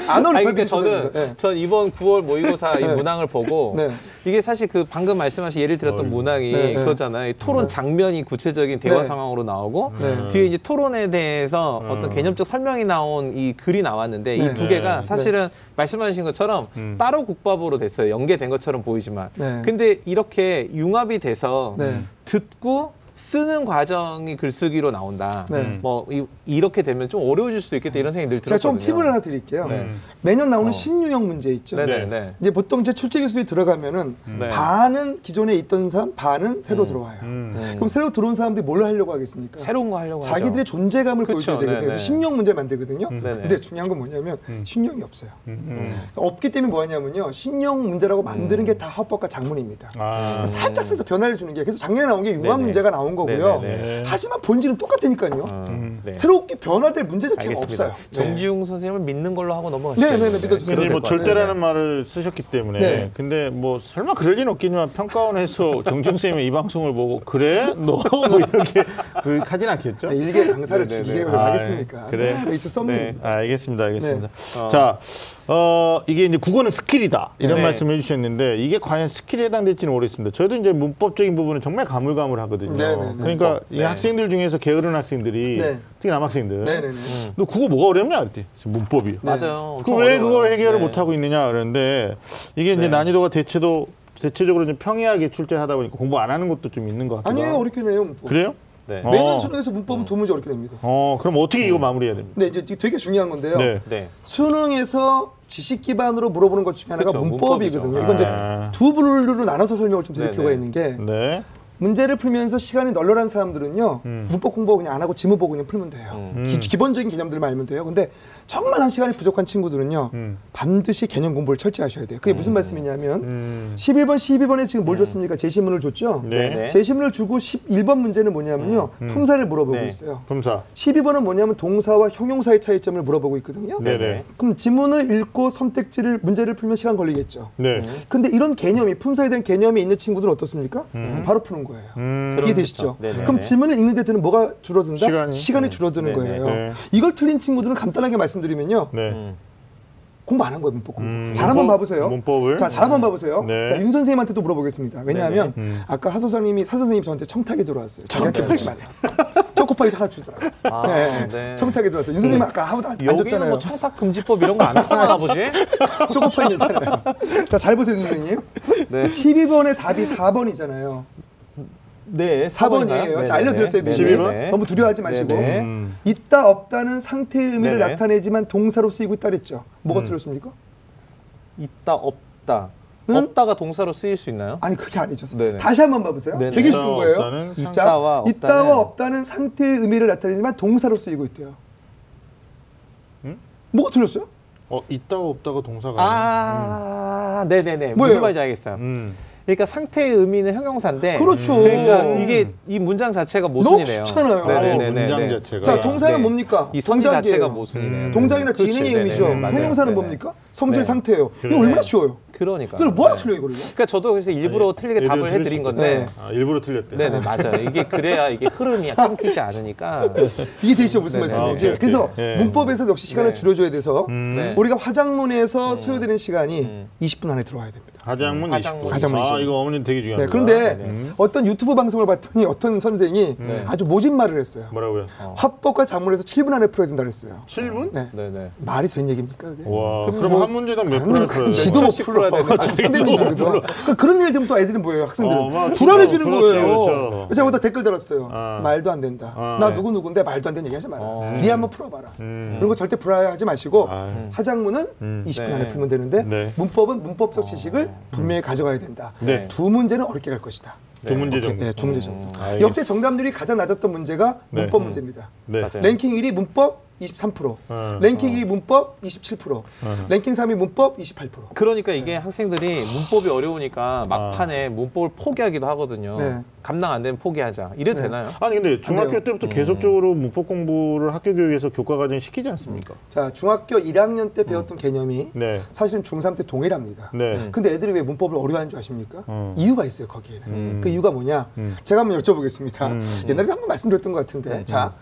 안 아니 어려 그러니까 저는 네. 전 이번 9월 모의고사 이 네. 문항을 보고 네. 이게 사실 그 방금 말씀하신 예를 들었던 어이구. 문항이 네, 네. 그거잖아요. 이 토론 장면이 구체적인 대화 네. 상황으로 나오고 네. 뒤에 이제 토론에 대해서 음. 어떤 개념적 설명이 나온 이 글이 나왔는데 네. 이두 개가 네. 사실은 말씀하신 것처럼 음. 따로 국밥으로 됐어요. 연계된 것처럼 보이지만. 네. 근데 이렇게 융합이 돼서 네. 듣고 쓰는 과정이 글쓰기로 나온다. 네. 뭐 이, 렇게 되면 좀 어려워질 수도 있겠다 이런 생각이 늘 제가 들었거든요. 좀 팁을 하나 드릴게요. 네. 매년 나오는 어. 신유형 문제 있죠. 네네네. 네. 이제 보통 제 출제 기술이 들어가면은 네. 반은 기존에 있던 사람, 반은 새로 들어와요. 음. 음. 그럼 새로 들어온 사람들이 뭘 하려고 하겠습니까? 새로운 거 하려고 하죠. 자기들의 존재감을 그쵸, 보여줘야 되거든요. 네네. 그래서 신유형 문제 만들거든요. 네네. 근데 중요한 건 뭐냐면 신유형이 없어요. 음. 없기 때문에 뭐하냐면요. 신유형 문제라고 만드는 게 다 합법과 장문입니다. 아. 살짝 살짝 변화를 주는 게 그래서 작년에 나온 게 네네. 문제가 나온 거고요. 네네네. 하지만 본질은 똑같다니까요. 음, 네. 새롭게 변화될 문제 자체가 알겠습니다. 없어요. 정지웅 선생님을 믿는 걸로 하고 넘어가시죠. 네, 네, 네, 믿어주세요. 근데 뭐. 절대라는 말을 쓰셨기 때문에 네. 근데 뭐 설마 그럴 리는 없겠지만 평가원에서 정중 쌤의 이 방송을 보고 그래 너 뭐 이렇게 그 하진 않겠죠? 네, 일개 강사를. 기계를 아, 하겠습니까? 그래. 있을 수 없는 네. 일입니다. 아, 알겠습니다, 알겠습니다. 어. 자, 어, 이게 이제 국어는 skill이다 이런 네. 말씀을 해주셨는데 이게 과연 skill에 해당될지는 모르겠습니다. 저도 이제 문법적인 부분은 정말 가물가물 하거든요. 네, 네, 네. 그러니까 문법. 이 네. 학생들 중에서 게으른 학생들이 네. 특히 남학생들, 네네네. 너 국어 뭐가 어렵냐 그랬더니 문법이요. 네. 맞아요. 그 엄청 왜 어려워요. 그걸 해결을 네. 못 하고 있느냐 그러는데 이게 이제 네. 난이도가 대체도 대체적으로 좀 평이하게 출제하다 보니까 공부 안 하는 것도 좀 있는 것 같기도 아니에요. 어렵게 내요. 문법. 그래요? 네. 어. 매년 수능에서 문법은 두 문제 어렵게 냅니다. 어, 그럼 어떻게 이거 마무리해야 됩니까? 근데 이제 되게 중요한 건데요. 네. 네. 수능에서 지식 기반으로 물어보는 것 중에 하나가 그쵸, 문법이거든요. 문법이죠. 이건 이제 아. 두 분류로 나눠서 설명을 좀 드릴 네네. 필요가 있는 게 네. 문제를 풀면서 시간이 널널한 사람들은요 음. 문법 공부 그냥 안 하고 지문 보고 그냥 풀면 돼요. 음. 기, 기본적인 개념들만 알면 돼요. 근데 정말 한 시간이 부족한 친구들은요 음. 반드시 개념 공부를 철저히 하셔야 돼요. 그게 무슨 말씀이냐면 음. 11번, 12번에 지금 뭘 줬습니까? 제시문을 줬죠. 네. 네. 제시문을 주고 11번 문제는 뭐냐면요 품사를 물어보고 네. 있어요. 품사. 12번은 뭐냐면 동사와 형용사의 차이점을 물어보고 있거든요. 네네. 그럼 지문을 읽고 선택지를 문제를 풀면 시간 걸리겠죠. 네. 근데 이런 개념이 품사에 대한 개념이 있는 친구들은 어떻습니까? 바로 푸는 거예요. 음. 이해되시죠? 네네. 그럼 지문을 읽는 데 드는 뭐가 줄어든다? 시간이? 줄어드는 네네. 거예요. 네. 이걸 틀린 친구들은 간단하게 말씀 드리면요. 네. 음. 공부 안 한 거예요, 문법 공부. 음, 잘 한번 문법- 봐보세요. 문법을? 자, 잘 한번 봐보세요. 네. 자, 윤 선생님한테도 물어보겠습니다. 왜냐하면 네네. 음. 아까 하 소장님이 사 선생님이 저한테 청탁이 들어왔어요. 자기한테 풀지 말라. 초코파이 하나 주더라고요. 아, 네. 네. 청탁이 들어왔어요. 윤 선생님 아까 아무도 안, 안 여기는 줬잖아요. 뭐 청탁 금지법 이런 거 안 통하나 보지? 초코파이 괜찮아요. 자, 잘 보세요, 윤 선생님. 네. 12번의 답이 4번이잖아요. 네, 4번이에요. 자, 알려드렸어요, 미리. 12번? 너무 두려워하지 마시고. 네네. 음. 있다 없다는 상태의 의미를 네네. 나타내지만 동사로 쓰이고 있다 그랬죠. 음. 뭐가 틀렸습니까? 있다 없다. 응? 없다가 동사로 쓰일 수 있나요? 아니 그게 아니죠. 네네. 다시 한번 봐보세요. 네네. 되게 쉬운 거예요. 없다는 자, 있다와 없다는- 있다와 없다는 상태의 의미를 나타내지만 동사로 쓰이고 있대요. 응? 뭐가 틀렸어요? 어 있다가 없다가 동사가. 아, 네네네. 뭐예요? 무슨 말인지 알겠어요. 음. 그러니까 상태의 의미는 형용사인데. 그렇죠. 그러니까 음. 이게 이 문장 자체가 너무 모순이네요. 쉽잖아요. 네네네네. 문장 자체가. 자, 동사는 네. 뭡니까? 이 선지 동작이에요. 자체가 모순이네요. 음. 동작이나 그렇지, 진행의 네네. 의미죠. 맞아요. 형용사는 네네. 뭡니까? 성질 네. 상태예요. 이거 그러네. 얼마나 쉬워요. 그러니까. 이걸 뭐하러 네. 틀려 이거를? 그러니까 저도 그래서 일부러 틀리게 애들 답을 해드린 수 건데. 네. 아, 일부러 틀렸대. 네네 맞아요. 이게 그래야 이게 흐름이 끊기지 않으니까. 이게 되시죠 무슨. 말씀인지. 아, 오케이. 그래서 네. 문법에서 역시 시간을 네. 줄여줘야 돼서 음. 네. 우리가 화작문에서 소요되는 시간이 음. 20분 안에 들어와야 됩니다. 화작문 화작문. 20분. 화작문 아 20분. 이거 어머니 되게 네, 중요합니다. 그런데 네. 어떤 유튜브 방송을 봤더니 어떤 선생이 네. 아주 모진 말을 했어요. 뭐라고요? 어. 화법과 작문에서 7분 안에 풀어야 된다 그랬어요. 7분? 네. 네네. 말이 된 얘기입니까? 그게? 와, 그럼 뭐- 한 문제당 몇 아니, 분을 풀어야 지도 돼요? 못씩 풀어. 풀 어야 되네. 아, 그 그런 일 되면 또 애들은 뭐예요? 학생들은 어, 막 불안해지는 그렇죠, 거예요. 그렇죠. 그래서 제가 댓글 달았어요. 아. 말도 안 된다. 아, 나 네. 누구 누구인데 말도 안 되는 얘기하지 마라. 어. 네 한번 풀어봐라. 음. 그런 거 절대 불안해하지 마시고 아. 화작문은 음. 20분 네. 안에 풀면 되는데 네. 문법은 문법적 지식을 분명히 가져가야 된다. 네. 두 문제는 어렵게 갈 것이다. 두 문제 정도. 네, 두 문제 정도. 음, 알겠습니다. 역대 정답률이 가장 낮았던 문제가 네. 문법 음. 문제입니다. 네. 맞아요. 랭킹 1위 문법 23%, 어. 랭킹 2위 문법 27%, 랭킹 3위 문법 28%. 그러니까 이게 학생들이 문법이 어려우니까 막판에 문법을 포기하기도 하거든요. 네. 감당 안 되면 포기하자. 이래 도 네. 되나요? 아니 근데 중학교. 때부터 계속적으로 문법 공부를 학교 교육에서 교과 과정에 시키지 않습니까? 자, 중학교 1학년 때 배웠던 개념이 네. 사실은 중3 때 동일합니다. 네. 근데 애들이 왜 문법을 어려워하는 줄 아십니까? 음. 이유가 있어요, 거기에는. 음. 그 이유가 뭐냐? 음. 제가 한번 여쭤보겠습니다. 음. 옛날에 한번 말씀드렸던 것 같은데. 자,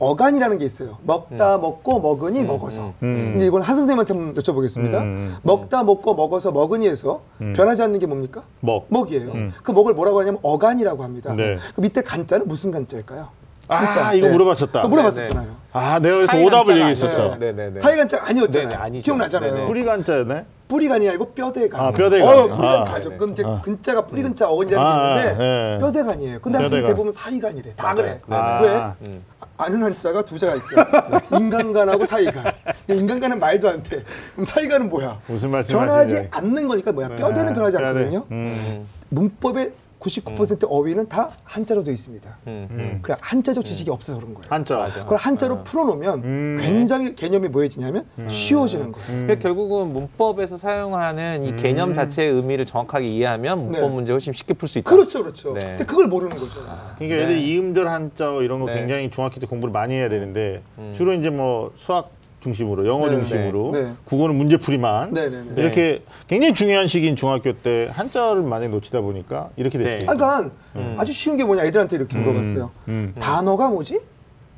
어간이라는 게 있어요. 먹다, 먹고, 먹으니, 먹어서. 음. 이제 이건 한 선생님한테 한번 여쭤보겠습니다. 음. 먹다, 먹고, 먹어서, 먹으니에서 변하지 않는 게 뭡니까? 먹. 먹이에요. 음. 그 먹을 뭐라고 하냐면 어간이라고 합니다. 네. 그 밑에 간자는 무슨 간자일까요? 아, 한자. 이거 네. 물어봤었다. 그거 물어봤었잖아요. 아, 내가 그래서 오답을 얘기했었어. 아니에요. 네, 네, 네. 사이간자 아니었잖아요. 네네, 아니죠. 기억나잖아요. 네네. 뿌리 간자네. 뿌리간이 아니고 뼈대간. 아, 뼈대간. 어, 뿌리간 아. 자죠. 네네. 그럼 이제 아. 근자가 뿌리근자 어원이라는 아, 게 있는데 네. 뼈대간이에요. 근데 학생이 뼈대간. 대부분 사이간이래. 다 그래. 아. 왜? 음. 아는 한자가 두 자가 있어요. 인간간하고 사이간. 근데 인간간은 말도 안 돼. 그럼 사이간은 뭐야? 무슨 말씀 변하지. 않는 거니까 뭐야? 뼈대는 변하지 뼈대. 않거든요. 음. 문법의 99% 어휘는 다 한자로 되어 있습니다. 음. 음. 그냥 한자적 지식이 없어서 그런 거예요. 한자. 맞아. 그걸 한자로 풀어놓으면 음. 굉장히 개념이 뭐해지냐면 쉬워지는 거예요. 그러니까 결국은 문법에서 사용하는 이 개념 자체의 의미를 정확하게 이해하면 문법 네. 문제 훨씬 쉽게 풀 수 있다. 그렇죠, 그렇죠. 네. 근데 그걸 모르는 거죠. 그러니까 네. 애들이 이음절 한자 이런 거 네. 굉장히 중학교 때 공부를 많이 해야 되는데 음. 주로 이제 뭐 수학 중심으로 영어 네, 중심으로 네, 네. 국어는 문제풀이만 네, 네, 네. 이렇게 굉장히 중요한 시기인 중학교 때 한자를 많이 놓치다 보니까 이렇게. 수도 아. 그러니까 아주 쉬운 게 뭐냐 애들한테 이렇게 물어봤어요. 음. 단어가 뭐지?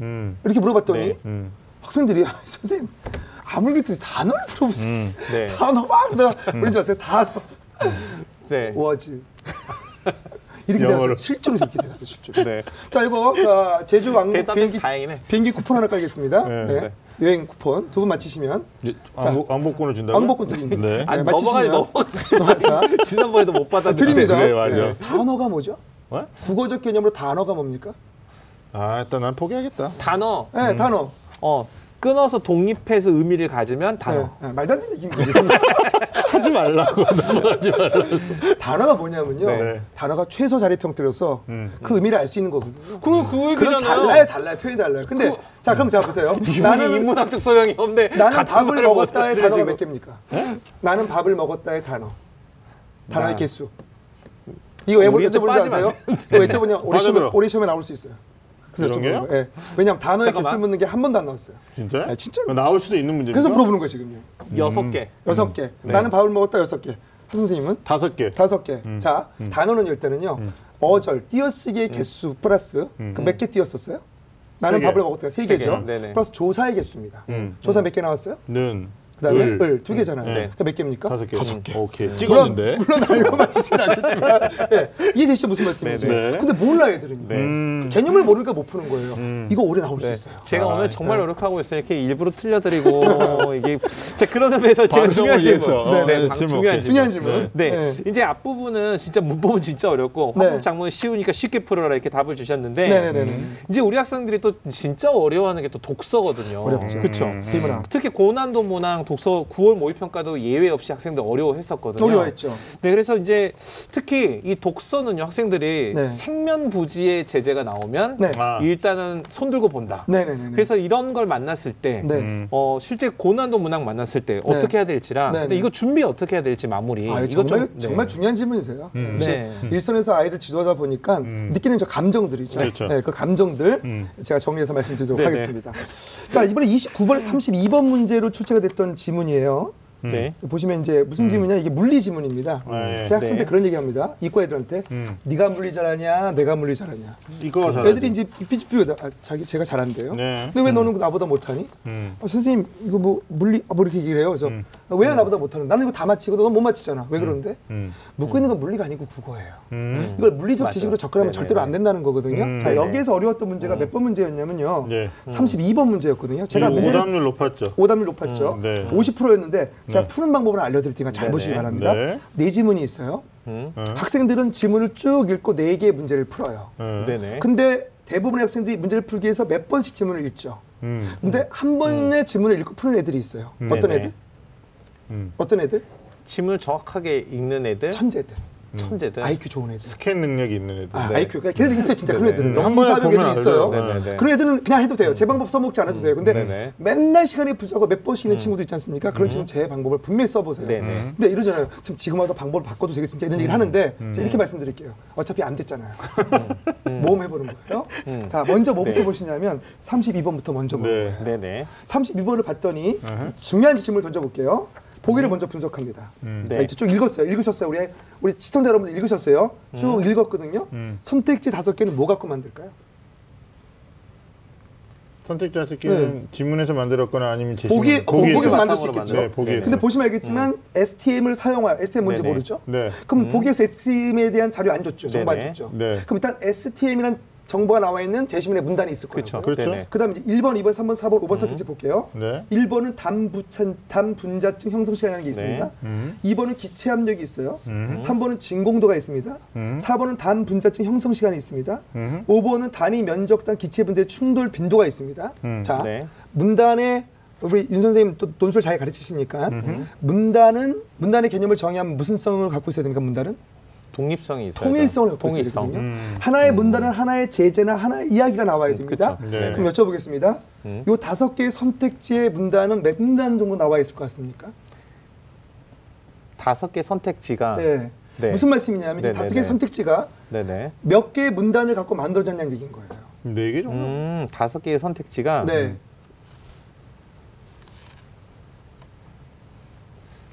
음. 이렇게 물어봤더니 네. 음. 학생들이 아, 선생님 아무리 그래도 단어를 물어보세요. 음. 네. 단어 막 그러다가 뭐인 줄 아세요? 단어 네. 워즈 이렇게 영어로. 실제로 이렇게 대답해 실제로. 네. 자 이거 자 제주 왕복 비행기 다행이네. 비행기 쿠폰 하나 깔겠습니다. 네. 네. 네. 여행 쿠폰 두 분 맞히시면 왕복, 왕복권을 준다고? 왕복권 드립니다. 네. 아니, 맞히시면 넘어가지, 넘어가지. 자, 지난번에도 못 받았는데. 드립니다. 네, 맞아. 단어가 뭐죠? 뭐? 국어적 개념으로 단어가 뭡니까? 아, 일단 난 포기하겠다. 단어. 네, 단어. 어. 끊어서 독립해서 의미를 가지면 단어. 네, 네, 말도 안 되는 얘기입니다. 하지 말라고 넘어가지 말라고. 단어가 뭐냐면요. 네. 단어가 최소 자립형태로서 음. 그 의미를 알 수 있는 거거든요. 그럼 그 얘기잖아요. 달라요, 달라요. 표현이 달라요. 근데 자, 그럼 자 보세요. 나는 인문학적 소양이 없네. 나는 밥을 먹었다의 못 단어가 들으시고. 몇 개입니까? 나는 밥을 먹었다의 단어. 단어의 나. 개수. 이거 왜 여쭤보는지 빠지면 아세요? 안 이거 여쭤보냐? 올해 시험에 나올 수 있어요. 그래서 여쭤보는 게요? 거예요. 예. 왜냐면 단어의 잠깐만. 개수를 묻는 게 한 번도 안 나왔어요. 진짜? 아, 진짜로. 나올 수도 있는 문제니까. 그래서 물어보는 거예요, 지금요. 여섯 개. 여섯 개. 나는 밥을 먹었다 여섯 개. 하 선생님은 다섯 개. 다섯 개. 자, 단어는 일 때는요. 어절 띄어쓰기의 개수 플러스 그 몇 개 띄었었어요? 나는 세 개. 밥을 먹었다 세 개죠. 개. 네네. 플러스 조사의 개수입니다. 음. 조사 몇 개 나왔어요? 는. 그다음에 을. 을두 개잖아요. 네. 그러니까 몇 개입니까? 다섯 개. 다섯 개. 오케이. 물론, 찍었는데. 물론 알고 맞히진 않겠지만 네. 이해되시죠 무슨 말씀인지. 네, 네. 근데 몰라 애들은요. 네. 음. 개념을 모르니까 못 푸는 거예요. 이거 오래 나올 수 네. 있어요. 제가 아, 오늘 정말 노력하고 있어요. 이렇게 일부러 틀려드리고 이게 제 그런 의미에서 제가 중요한 질문. 위해서. 네, 네, 네, 방- 질문. 중요한 질문. 중요한 질문. 네. 이제 앞부분은 진짜 문법은 진짜 어렵고 네. 화법 작문은 쉬우니까 쉽게 풀어라 이렇게 답을 주셨는데 네네네. 이제 우리 학생들이 또 진짜 어려워하는 게 또 독서거든요. 어렵죠. 그렇죠. 특히 고난도 문항 독서 9월 모의 평가도 예외 없이 학생들 어려워했었거든요. 어려워했죠. 네, 그래서 이제 특히 이 독서는요 학생들이 네. 생면부지의 제재가 나오면 네. 아. 일단은 손 들고 본다. 네네 네. 그래서 이런 걸 만났을 때 네. 음. 어, 실제 고난도 문항 만났을 때 네. 어떻게 해야 될지랑 네, 근데 네. 이거 준비 어떻게 해야 될지 마무리 아, 이거 정말 좀, 네. 정말 중요한 질문이세요. 음. 네. 네. 일선에서 아이들 지도하다 보니까 느끼는 저 감정들이죠. 그렇죠. 네, 그 감정들 음. 제가 정리해서 말씀드리도록 네네. 하겠습니다. 자, 이번에 29번 32번 문제로 출제가 됐던 지문이에요. 네. 보시면 이제 무슨 지문이냐 이게 물리 지문입니다. 네. 제 학생 때 네. 그런 얘기합니다. 이과 애들한테 음. 네가 물리 잘하냐, 내가 물리 잘하냐. 이거 잘. 애들이 이제 삐삐삐 아, 자기 제가 잘한대요. 네. 근데 왜 너는 나보다 못하니? 음. 아, 선생님 이거 뭐 물리 아, 뭐 이렇게 얘기를 해요. 그래서 아, 왜 나보다 못하는? 나는 이거 다 맞히고 너는 못 맞히잖아. 왜 그러는데? 음. 묻고 있는 건 물리가 아니고 국어예요. 음. 이걸 물리적 맞아요. 지식으로 접근하면 네네네. 절대로 안 된다는 거거든요. 음, 자 네네. 여기에서 어려웠던 문제가 몇 번 문제였냐면요. 네. 32번 문제였거든요. 제가 문제를 오답률 높았죠. 오답률 높았죠. 음, 네. 50%였는데 제가 푸는 방법을 알려드릴 테니까 잘 네네. 보시기 바랍니다. 네. 네 지문이 있어요. 음. 어. 학생들은 지문을 쭉 읽고 네 개의 문제를 풀어요. 어. 네네. 근데 대부분의 학생들이 문제를 풀기 위해서 몇 번씩 지문을 읽죠. 음. 근데 한 번에 지문을 읽고 푸는 애들이 있어요. 어떤 네네. 애들? 음. 어떤 애들? 침을 정확하게 읽는 애들 천재들. 천재들 IQ 좋은 애들. 스캔 능력이 있는 애들. 아, 네. IQ. 그러니까 걔네들 있어요, 진짜. 그런 네네. 애들은. 음, 한 너무 사벽 애들이 있어요. 네네네. 그런 애들은 그냥 해도 돼요. 제 방법 써먹지 않아도 돼요. 근데 네네. 맨날 시간이 부족하고 몇 번씩 있는 친구도 있지 않습니까? 그런 친구 제 방법을 분명히 써보세요. 네네. 근데 이러잖아요. 선생님 지금 와서 방법을 바꿔도 되겠습니까? 이런 얘기를 하는데 제가 이렇게 말씀드릴게요. 어차피 안 됐잖아요. 모험 해보는 거예요. 자, 먼저 뭐부터 네. 보시냐면 32번부터 먼저 보는 네. 거예요. 네네. 32번을 봤더니 중요한 질문을 던져볼게요. 보기를 먼저 분석합니다. 음. 자, 네. 이제 쭉 읽었어요. 읽으셨어요. 우리 우리 시청자 여러분들 읽으셨어요. 쭉 읽었거든요. 음. 선택지 다섯 개는 뭐 갖고 만들까요? 선택자 새끼는 지문에서 만들었거나 아니면 제시문. 보기 어, 보기에서 만들 수 바탕으로 있겠죠. 네, 보기에서. 근데 보시면 알겠지만 STM을 사용할 STM 뭔지 네네. 모르죠? 네. 그럼 보기에서 STM에 대한 자료 안 줬죠. 정보 안 네네. 줬죠. 네. 그럼 일단 STM이란 정보가 나와 있는 제시문의 문단이 있을 거예요. 그렇죠. 그렇죠. 그다음에 이제 1번, 2번, 3번, 4번, 5번 선택지 볼게요. 네. 1번은 단부찬 단분자증 형성 시간이라는 게 있습니다. 음. 2번은 기체 압력이 있어요. 음. 3번은 진공도가 있습니다. 음. 4번은 단분자증 형성 시간이 있습니다. 음. 5번은 단위 면적 단 기체 분자의 충돌 빈도가 있습니다. 음. 자, 네. 문단에 우리 윤 선생님 또 논술 잘 가르치시니까 문단은 문단의 개념을 정의하면 무슨 성을 갖고 있어야 됩니까? 문단은 독립성이 있어요. 통일성을 갖고 있어야 통일성. 되거든요. 음. 하나의 문단은 하나의 제재나 하나의 이야기가 나와야 됩니다. 그쵸. 네. 그럼 여쭤보겠습니다. 음. 요 다섯 개의 선택지의 문단은 몇 문단 정도 나와 있을 것 같습니까? 다섯 개 선택지가 네. 네. 무슨 말씀이냐면 이 네, 다섯 네, 개의 네. 선택지가 네네. 몇 개의 문단을 갖고 만들어졌냐는 얘기인 거예요. 네 개 정도. 음, 다섯 개의 선택지가 네.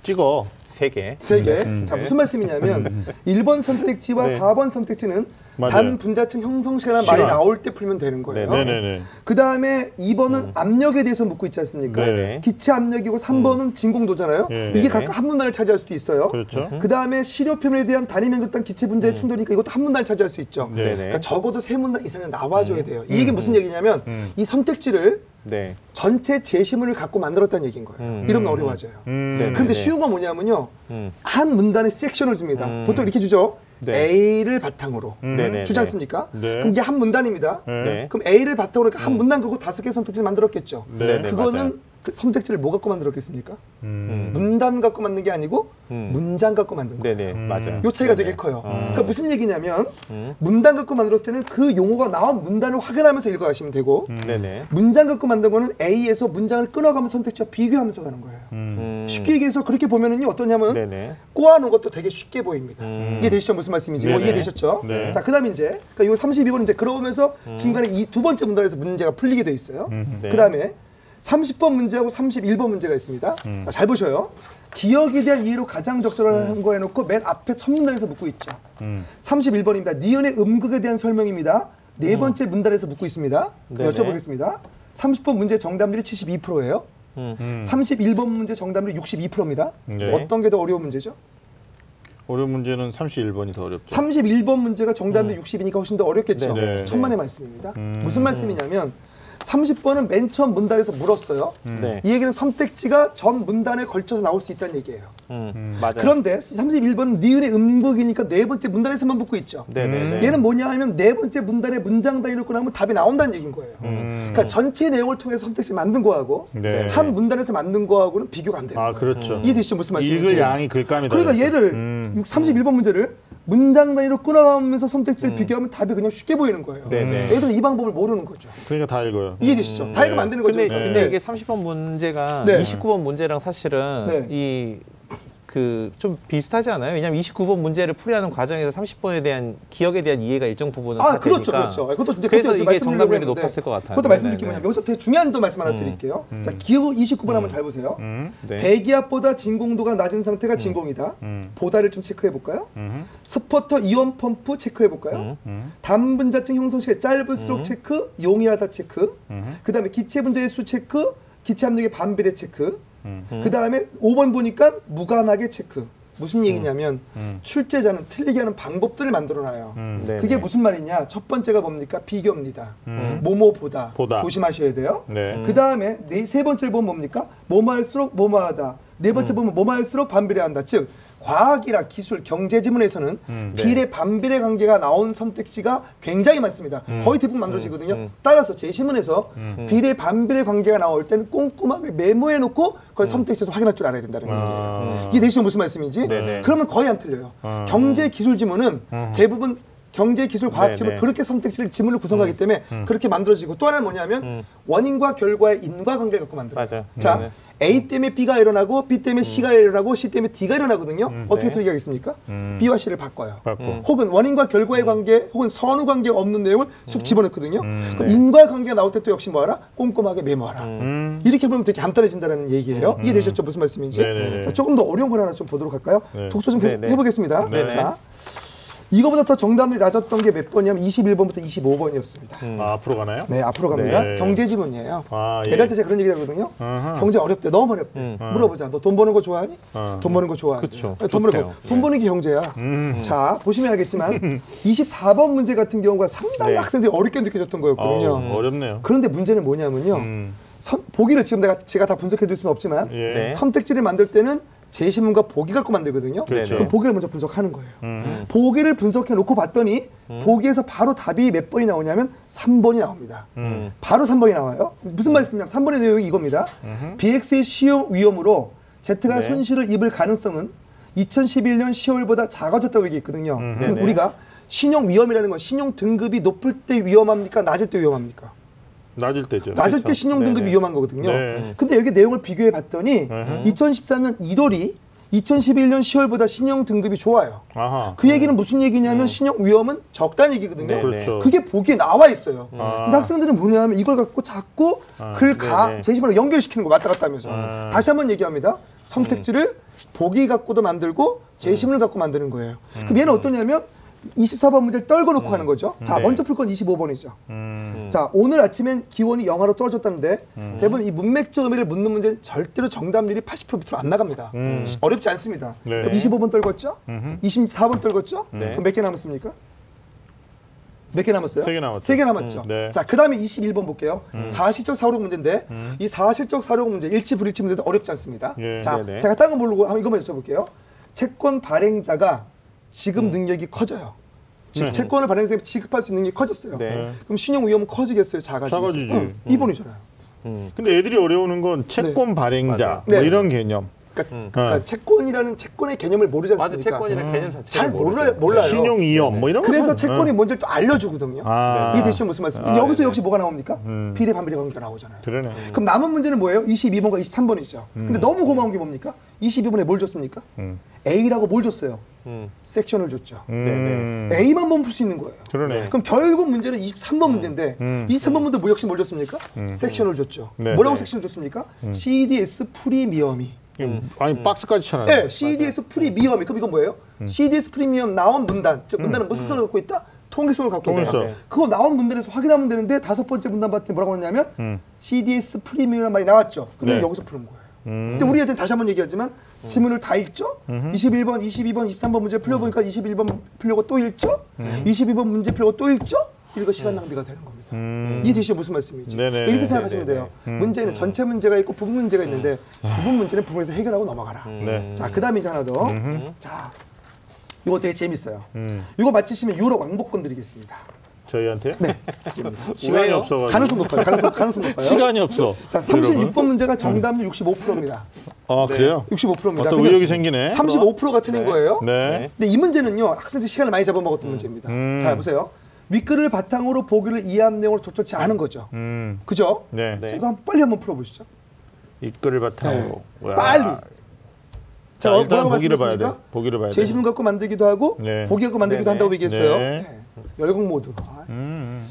찍어. 세 개. 세 개. 음. 자, 무슨 말씀이냐면 1번 선택지와 네. 4번 선택지는 맞아요. 단 분자층 형성 시간이라는 말이 시간. 나올 때 풀면 되는 거예요. 네, 네네네. 그 다음에 2번은 압력에 대해서 묻고 있지 않습니까? 네. 기체 압력이고 3번은 진공도잖아요. 예. 이게 네. 각각 한 문단을 차지할 수도 있어요. 그렇죠. 그 다음에 시료 표면에 대한 단위 면적단 기체 분자의 충돌이니까 이것도 한 문단을 차지할 수 있죠. 네. 그러니까 적어도 세 문단 이상은 나와 줘야 돼요. 이 얘기 무슨 얘기냐면 음. 이 선택지를 네. 전체 제시문을 갖고 만들었다는 얘기인 거예요. 음. 이러면 어려워져요. 음. 네. 그런데 네. 쉬운 건 뭐냐면요. 음. 한 문단에 섹션을 줍니다. 음. 보통 이렇게 주죠. 네. A를 바탕으로 음. 네네. 주지 않습니까? 네. 그럼 이게 한 문단입니다. 네. 네. 그럼 A를 바탕으로 한 문단 그거 다섯 개 선택지 만들었겠죠. 네. 네, 그거는. 그 선택지를 뭐 갖고 만들었겠습니까? 음. 문단 갖고 만든 게 아니고 음. 문장 갖고 만든 거예요. 네네 맞아요. 요 차이가 네네. 되게 커요. 어. 그러니까 무슨 얘기냐면 음. 문단 갖고 만들었을 때는 그 용어가 나온 문단을 확인하면서 읽어가시면 되고 네네. 문장 갖고 만든 거는 A에서 문장을 끊어가면서 선택지와 비교하면서 가는 거예요. 음. 쉽게 얘기해서 그렇게 보면은요 어떠냐면 네네. 꼬아놓은 것도 되게 쉽게 보입니다. 음. 이해되시죠? 무슨 말씀인지 뭐 네네. 이해되셨죠? 네. 자, 그다음 이제 그러니까 요 32번 이제 그러면서 중간에 이 두 번째 문단에서 문제가 풀리게 돼 있어요. 네. 그다음에 30번 문제하고 31번 문제가 있습니다. 자, 잘 보셔요. 기억에 대한 이해로 가장 적절한 거 해놓고 맨 앞에 첫 문단에서 묻고 있죠. 음. 31번입니다. 니은의 음극에 대한 설명입니다. 네 번째 문단에서 묻고 있습니다. 네네. 여쭤보겠습니다. 30번 문제 정답률이 72%예요. 음. 31번 문제 정답률이 62%입니다. 네. 어떤 게 더 어려운 문제죠? 어려운 문제는 31번이 더 어렵죠. 31번 문제가 정답률 60이니까 훨씬 더 어렵겠죠. 네, 네. 천만의 말씀입니다. 무슨 말씀이냐면 30번은 맨 처음 문단에서 물었어요. 네. 이 얘기는 선택지가 전 문단에 걸쳐서 나올 수 있다는 얘기예요. 음. 맞아요. 그런데 31번은 니은의 음극이니까 네 번째 문단에서만 붙고 있죠. 네네네. 얘는 뭐냐 하면 네 번째 문단에 문장 단위 넣고 나면 답이 나온다는 얘기인 거예요. 그러니까 전체 내용을 통해서 선택지 만든 거하고 네. 한 문단에서 만든 거하고는 비교가 안 되는 아. 그렇죠. 이해되시죠? 무슨 말씀인지? 읽을 양이 글감이다. 그러니까 얘를 음. 31번 문제를 문장 단위로 끊어가면서 선택지를 비교하면 답이 그냥 쉽게 보이는 거예요. 음. 네네. 애들은 이 방법을 모르는 거죠. 그러니까 다 읽어요. 이해되시죠? 다 읽으면 안 되는 거죠. 근데, 그러니까. 근데 네. 이게 30번 문제가 네. 29번 문제랑 사실은 네. 이 그 좀 비슷하지 않아요? 왜냐하면 29번 문제를 풀이하는 과정에서 30번에 대한 기억에 대한 이해가 일정 부분은 아다 그렇죠, 되니까. 그렇죠. 그것도 이제 그래서 이게 정답률이 높았을 것 같아요. 그것도 말씀드릴 게 네네네. 뭐냐면 여기서 되게 중요한 또 말씀 하나 드릴게요. 자, 기억 29번 한번 잘 보세요. 음. 네. 대기압보다 진공도가 낮은 상태가 진공이다. 음. 보다를 좀 체크해 볼까요? 음. sputter 이온 펌프 체크해 볼까요? 음. 단분자층 형성 시간 짧을수록 체크, 용이하다 체크. 음. 그다음에 기체 분자의 수 체크, 기체 압력의 반비례 체크. 음. 그 다음에 5번 보니까 무관하게 체크. 무슨 얘기냐면 음. 출제자는 틀리게 하는 방법들을 만들어 놔요. 음. 네. 그게 무슨 말이냐? 첫 번째가 뭡니까? 비교입니다. 음. 뭐뭐 보다. 보다. 조심하셔야 돼요. 네. 그 다음에 네, 세 번째를 보면 뭡니까? 뭐뭐 할수록 뭐뭐 하다. 네 음. 번째 보면 뭐뭐 할수록 반비례한다. 즉 과학이나 기술, 경제 지문에서는 음. 비례 반비례 관계가 나온 선택지가 굉장히 많습니다. 음. 거의 대부분 만들어지거든요. 따라서 제 시문에서 비례 반비례 관계가 나올 때는 꼼꼼하게 메모해 놓고 그걸 선택지에서 확인할 줄 알아야 된다는 얘기예요. 음. 아. 이게 내시면 무슨 말씀인지? 네네. 그러면 거의 안 틀려요. 음. 경제 기술 지문은 대부분 경제 기술 과학 지문. 그렇게 선택지를 지문을 구성하기 때문에 음. 그렇게 만들어지고 또 하나는 뭐냐면 원인과 결과의 인과관계를 갖고 만들어요. 맞아요. 자, 네네. A 때문에 B가 일어나고 B 때문에 C가 일어나고 C 때문에 D가 일어나거든요. 어떻게 네. 틀리게 하겠습니까? 음. B와 C를 바꿔요. 받고. 혹은 원인과 결과의 관계 혹은 선후 관계가 없는 내용을 쑥 집어넣거든요. 그럼 인과 관계가 나올 때 또 역시 뭐하라? 꼼꼼하게 메모하라. 음. 이렇게 보면 되게 간단해진다는 얘기예요. 이해되셨죠? 무슨 말씀인지? 네네네. 자, 조금 더 어려운 걸 하나 좀 보도록 할까요? 네. 독서 좀 계속. 해보겠습니다. 자, 이거보다 더 정답률이 낮았던 게 몇 번이냐면 21번부터 25번이었습니다. 아, 앞으로 가나요? 네, 앞으로 갑니다. 네. 경제 지문이에요. 아, 예. 때 제가 그런 얘기 하거든요. 아하. 경제 어렵대, 너무 어렵대. 음. 물어보자. 너 돈 버는 거 좋아하니? 어. 돈 버는 거 좋아하니? 그쵸. 네, 돈 버는 거. 돈 버는 게 경제야. 음. 자, 보시면 알겠지만 24번 문제 같은 경우가 상당히 네. 학생들이 어렵게 느껴졌던 거였거든요. 어우, 어렵네요. 그런데 문제는 뭐냐면요. 음. 선, 보기를 지금 내가 제가 다 분석해 드릴 수는 없지만 예. 네. 선택지를 만들 때는 제시문과 보기 갖고 만들거든요. 그렇죠. 그럼 보기를 먼저 분석하는 거예요. 음. 보기를 분석해 놓고 봤더니 보기에서 바로 답이 몇 번이 나오냐면 3번이 나옵니다. 음. 바로 3번이 나와요. 무슨 말씀이냐면 3번의 내용이 이겁니다. BX의 시용 위험으로 Z가 네. 손실을 입을 가능성은 2011년 10월보다 작아졌다고 얘기했거든요. 그럼 네네. 우리가 신용 위험이라는 건 신용 등급이 높을 때 위험합니까? 낮을 때 위험합니까? 낮을 때죠. 낮을 때 그렇죠. 신용 등급이 네네. 위험한 거거든요. 네. 근데 여기 내용을 비교해 봤더니 으흠. 2014년 1월이 2011년 10월보다 신용 등급이 좋아요. 아하. 그 얘기는 무슨 얘기냐면 신용 위험은 적다는 얘기거든요. 네, 그렇죠. 그게 보기에 나와 있어요. 아. 근데 학생들은 뭐냐면 이걸 갖고 자꾸 글 가, 네네. 제시문을 연결시키는 거 왔다 갔다 하면서. 아. 다시 한번 얘기합니다. 선택지를 보기 갖고도 만들고 제시문을 갖고 만드는 거예요. 그럼 얘는 어떠냐면 24번 문제를 떨궈 놓고 하는 거죠. 자, 네. 먼저 풀 건 25번이죠. 음. 자, 오늘 아침엔 기온이 영하로 떨어졌다는데 대부분 이 문맥적 의미를 묻는 문제는 절대로 정답률이 80% 밑으로 안 나갑니다. 음. 어렵지 않습니다. 네. 그럼 25번 떨궜죠? 음흠. 24번 떨궜죠? 네. 그럼 몇 개 남았습니까? 몇 개 남았어요? 세개 남았죠. 세개 남았죠. 음, 네. 자, 그 다음에 21번 볼게요. 사실적 사고력 문제인데, 이 사실적 사고력 문제, 일치, 불일치 문제도 어렵지 않습니다. 예. 자, 네네. 제가 딴거 모르고 한번 이것만 여쭤볼게요. 채권 발행자가 지급 능력이 커져요. 즉, 네. 채권을 발행자가 지급할 수 있는 능력이 커졌어요. 네. 네. 그럼 신용 위험은 커지겠어요? 작아지겠어요? 작아지지. 응, 2번이잖아요. 음. 근데 애들이 어려우는 건 채권 발행자 맞아. 뭐 네. 이런 개념. 그러니까, 음. 그러니까 네. 채권이라는 채권의 개념을 모르지 맞아, 않습니까? 채권이라는 개념 자체를 잘 몰라요, 모르죠. 몰라요. 신용 위험 뭐 이런 거. 그래서 채권이 뭔지를 또 알려주거든요. 아. 이 대신 무슨 말씀? 아, 여기서 네네. 역시 뭐가 나옵니까? 음. 비례 반비례 관계가 나오잖아요. 그러네. 그럼 남은 문제는 뭐예요? 22번과 23번이죠. 근데 너무 고마운 게 뭡니까? 22번에 뭘 줬습니까? 음. A라고 뭘 줬어요? 음. 섹션을 줬죠. 음. A만 보면 풀수 있는 거예요. 그러네. 그럼 결국 문제는 23번 문제인데 음. 23번 문제 뭐 역시 뭘 줬습니까? 섹션을 줬죠. 네, 뭐라고 네. 섹션을 줬습니까? CDS 프리미엄이. 음. 아니 박스까지 쳐놨네. 네, CDS 프리미엄이. 그럼 이건 뭐예요? CDS 프리미엄 나온 문단. 즉 문단은 무슨 성을 갖고 있다? 통일성을 갖고 있다. 통일성. 그거 나온 문단에서 확인하면 되는데 다섯 번째 문단 봤더니 뭐라고 했냐면 CDS 프리미엄이라는 말이 나왔죠. 그럼 네. 여기서 푸는 거예요. 근데 우리 애들 다시 한번 얘기하지만 지문을 다 읽죠? 21번, 22번, 23번 문제 풀려보니까 21번 풀려고 또 읽죠? 22번 문제 풀려고 또 읽죠? 이거 시간 낭비가 되는 겁니다. 이 대신 무슨 말씀이죠? 네네. 이렇게 생각하시면 돼요. 문제는 전체 문제가 있고 부분 문제가 있는데 부분 문제는 부분에서 해결하고 넘어가라. 네. 자, 그 다음에 이제 하나 더. 자, 이거 되게 재밌어요. 음. 이거 맞히시면 유로 왕복권 드리겠습니다. 저희한테? 네. 시간이 왜요? 없어 가지고. 가능성 높아요. 가능성, 가능성 높아요. 시간이 없어. 자, 36번 문제가 정답률 65%입니다. 아 그래요? 65%입니다. 어떤 의욕이 생기네. 35%가 틀린 거예요. 네. 근데 이 문제는요, 학생들 시간을 많이 잡아먹었던 문제입니다. 음. 자, 보세요. 윗글을 바탕으로 보기를 이해한 내용을 적절치 않은 거죠. 음. 그죠? 네. 네. 자, 이거 한번 빨리 한번 풀어보시죠. 윗글을 바탕으로. 와. 빨리. 자, 자, 일단 뭐라고 보기를 봐야 돼. 보기를 봐야 돼. 제 질문 갖고 만들기도 하고 네. 보기 갖고 만들기도 네, 한다고 네. 얘기했어요. 네. 네. 열공 모드. 아, 음.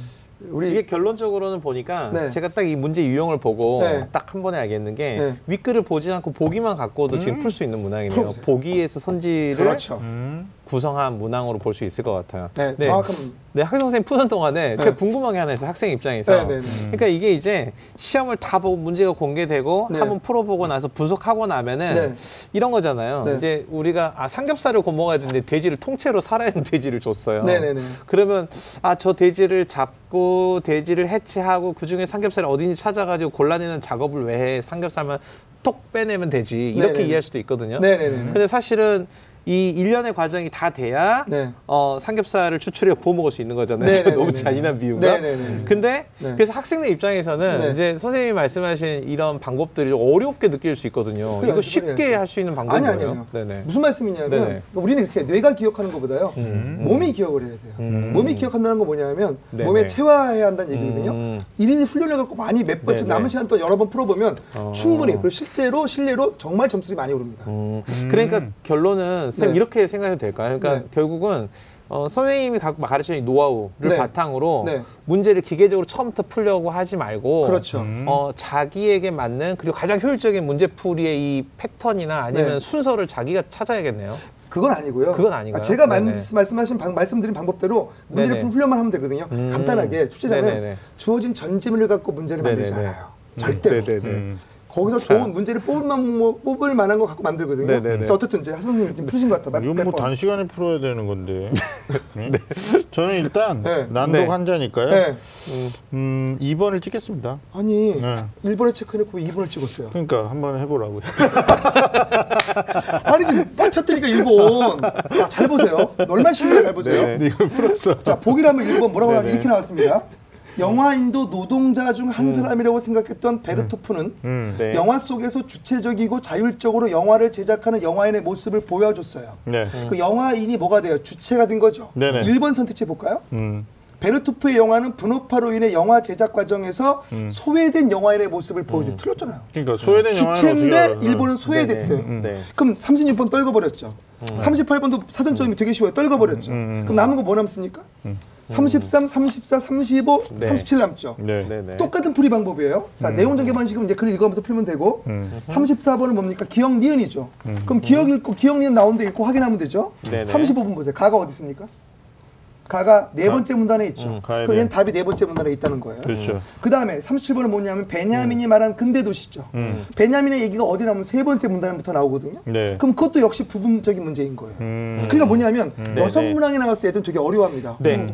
우리 이게 결론적으로는 보니까 네. 제가 딱 이 문제 유형을 보고 네. 딱한 번에 알겠는 게 네. 윗글을 보지 않고 보기만 갖고도 지금 풀 수 있는 문항이네요. 풀어보세요. 보기에서 선지를 그렇죠. 음. 구성한 문항으로 볼 수 있을 것 같아요. 네, 정확한 네, 학생 선생님 푸는 동안에 제가 궁금한 게 하나 있어요. 학생 입장에서. 네, 네, 네. 그러니까 이게 이제 시험을 다 보고 문제가 공개되고 네. 한번 풀어보고 나서 분석하고 나면은 네. 이런 거잖아요. 네. 이제 우리가 아 삼겹살을 구워 먹어야 되는데 돼지를 통째로 살아있는 돼지를 줬어요. 네, 네, 네. 그러면 아 저 돼지를 잡고 돼지를 해체하고 그 중에 삼겹살이 어딘지 찾아가지고 골라내는 작업을 왜 해? 삼겹살만 톡 빼내면 되지 이렇게 네 네 네. 이해할 수도 있거든요. 네 네 네. 근데 사실은 이 일련의 과정이 다 돼야 네. 어, 삼겹살을 추출해 구워 먹을 수 있는 거잖아요. 네네네네. 너무 잔인한 비유가. 네네네. 근데 네. 그래서 학생들 입장에서는 네. 이제 선생님이 말씀하신 이런 방법들이 좀 어렵게 느낄 수 있거든요. 그래, 이거 쉽게 그래. 할수 있는 아니 방법이에요. 아니요. 네네. 무슨 말씀이냐면 네네. 그러니까 우리는 이렇게 뇌가 기억하는 것보다요. 음. 몸이 기억을 해야 돼요. 음. 몸이 기억한다는 건 뭐냐면 네네. 몸에 체화해야 한다는 얘기거든요. 음. 일인이 훈련을 갖고 많이 몇 번, 네네. 남은 시간 동안 여러 번 풀어보면 어. 충분히 그리고 실제로 실례로 정말 점수들이 많이 오릅니다. 음. 그러니까 결론은 쌤 네. 이렇게 생각해도 될까요? 그러니까 네. 결국은 어, 선생님이 가- 가르치는 이 노하우를 네. 바탕으로 네. 문제를 기계적으로 처음부터 풀려고 하지 말고 그렇죠. 어, 자기에게 맞는 그리고 가장 효율적인 문제풀이의 이 패턴이나 아니면 네. 순서를 자기가 찾아야겠네요. 그건 아니고요. 그건 아닌가요? 아, 제가 만- 네네. 말씀하신 방, 말씀드린 방법대로 문제를 네네. 풀 훈련만 하면 되거든요. 음. 간단하게 출제자는. 주어진 전지문을 갖고 문제를 만들지. 않아요. 절대로. 음. 거기서 자. 좋은 문제를 뽑을, 만, 뭐, 뽑을 만한 거 갖고 만들거든요. 네네네. 자, 어쨌든 이제 하선생님 지금 푸신 것 같아. 이건 몇뭐 번. 단시간에 풀어야 되는 건데. 네. 저는 일단 네. 난독 네. 환자니까요. 네. 음, 2번을 찍겠습니다. 아니, 네. 1번에 체크해놓고 2번을 찍었어요. 그러니까 한번 해보라고요. 아니, 지금 맞췄다니까 1번. 자, 잘 보세요. 얼마나 쉬운지 잘 보세요. 네. 이걸 풀었어. 자, 보기를 하면 1번 뭐라고 하냐 네네. 이렇게 나왔습니다. 영화인도 노동자 중 한 사람이라고 생각했던 베르토프는 음. 네. 영화 속에서 주체적이고 자율적으로 영화를 제작하는 영화인의 모습을 보여줬어요. 네. 그 영화인이 뭐가 돼요? 주체가 된 거죠. 네네. 1번 선택해 볼까요? 음. 베르토프의 영화는 분업화로 인해 영화 제작 과정에서 소외된 영화인의 모습을 보여줘. 틀렸잖아요. 그러니까 소외된 어떻게 주체인데? 일본은 소외됐대요. 네네. 네. 그럼 36번 떨궈버렸죠. 38번도 사전점이 되게 쉬워요. 떨궈버렸죠. 음, 음. 그럼 남은 거 뭐 남습니까? 33, 34, 35, 네. 37 남죠. 네. 네네. 똑같은 풀이 방법이에요. 자, 내용 전개 방식은 이제 글을 읽으면서 풀면 되고, 음. 34번은 뭡니까? 기억 니은이죠. 그럼 기억 읽고, 기억 니은 나오는데 읽고 확인하면 되죠. 네네. 35번 보세요. 가가 어디 있습니까? 가가 네 가. 번째 문단에 있죠. 음, 그 얘는 돼. 답이 네 번째 문단에 있다는 거예요. 그렇죠. 그 다음에 37번은 뭐냐면 베냐민이 말한 근대 도시죠. 음. 베냐민의 얘기가 어디 나오면 세 번째 문단부터 나오거든요. 네. 그럼 그것도 역시 부분적인 문제인 거예요. 음. 그러니까 뭐냐면 네, 여성 네. 문항이 나왔을 때 애들은 되게 어려워합니다. 네. 음.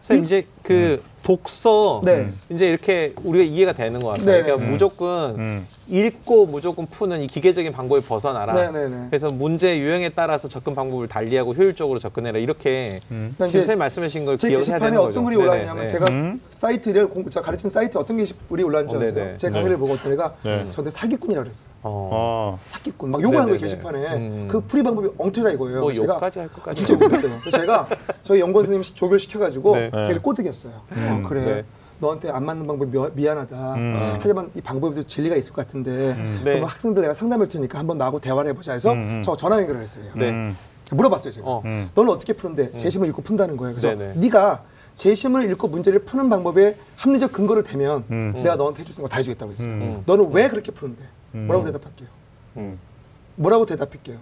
선생님 이제 그 독서 네. 이제 이렇게 우리가 이해가 되는 것 같아요. 네. 그러니까 음. 무조건 음. 읽고 무조건 푸는 이 기계적인 방법에 벗어나라. 네, 네, 네. 그래서 문제 유형에 따라서 접근 방법을 달리하고 효율적으로 접근해라. 이렇게 음. 그러니까 지금 선생님 말씀하신 걸제 기억해야 게시판에 되는 거죠. 어떤 글이 올라왔냐면 네. 제가 음. 사이트를 공부 제가 가르친 사이트 어떤 게시글이 올라왔는지 어, 아세요? 네네. 제 강의를 네. 보고 어떤 애가 네. 저한테 사기꾼이라 그랬어요. 어. 아. 사기꾼 막한 거예요. 게시판에 음. 그 풀이 방법이 엉터리다 이거예요. 뭐 제가 욕까지 할 것까지. 진짜 욕했어요. 제가 저희 연구원 선생님 조별 시켜가지고 네. 걔를 꼬드겼어요. 어, 그래. 네. 너한테 안 맞는 방법이 미- 미안하다. 음. 하지만 이 방법에도 진리가 있을 것 같은데 네. 그럼 학생들 내가 상담할 테니까 한번 나하고 대화를 해보자 해서 음, 음. 저 전화 연결을 했어요. 네. 음. 물어봤어요 제가. 어. 음. 너는 어떻게 푸는데 재심을 읽고 푼다는 거예요. 그래서 네네. 네가 재심을 읽고 문제를 푸는 방법에 합리적 근거를 대면 음. 내가 너한테 해줄 수 있는 거 다 해주겠다고 했어요. 음. 너는 왜 그렇게 푸는데? 음. 뭐라고 대답할게요? 음. 뭐라고 대답할게요?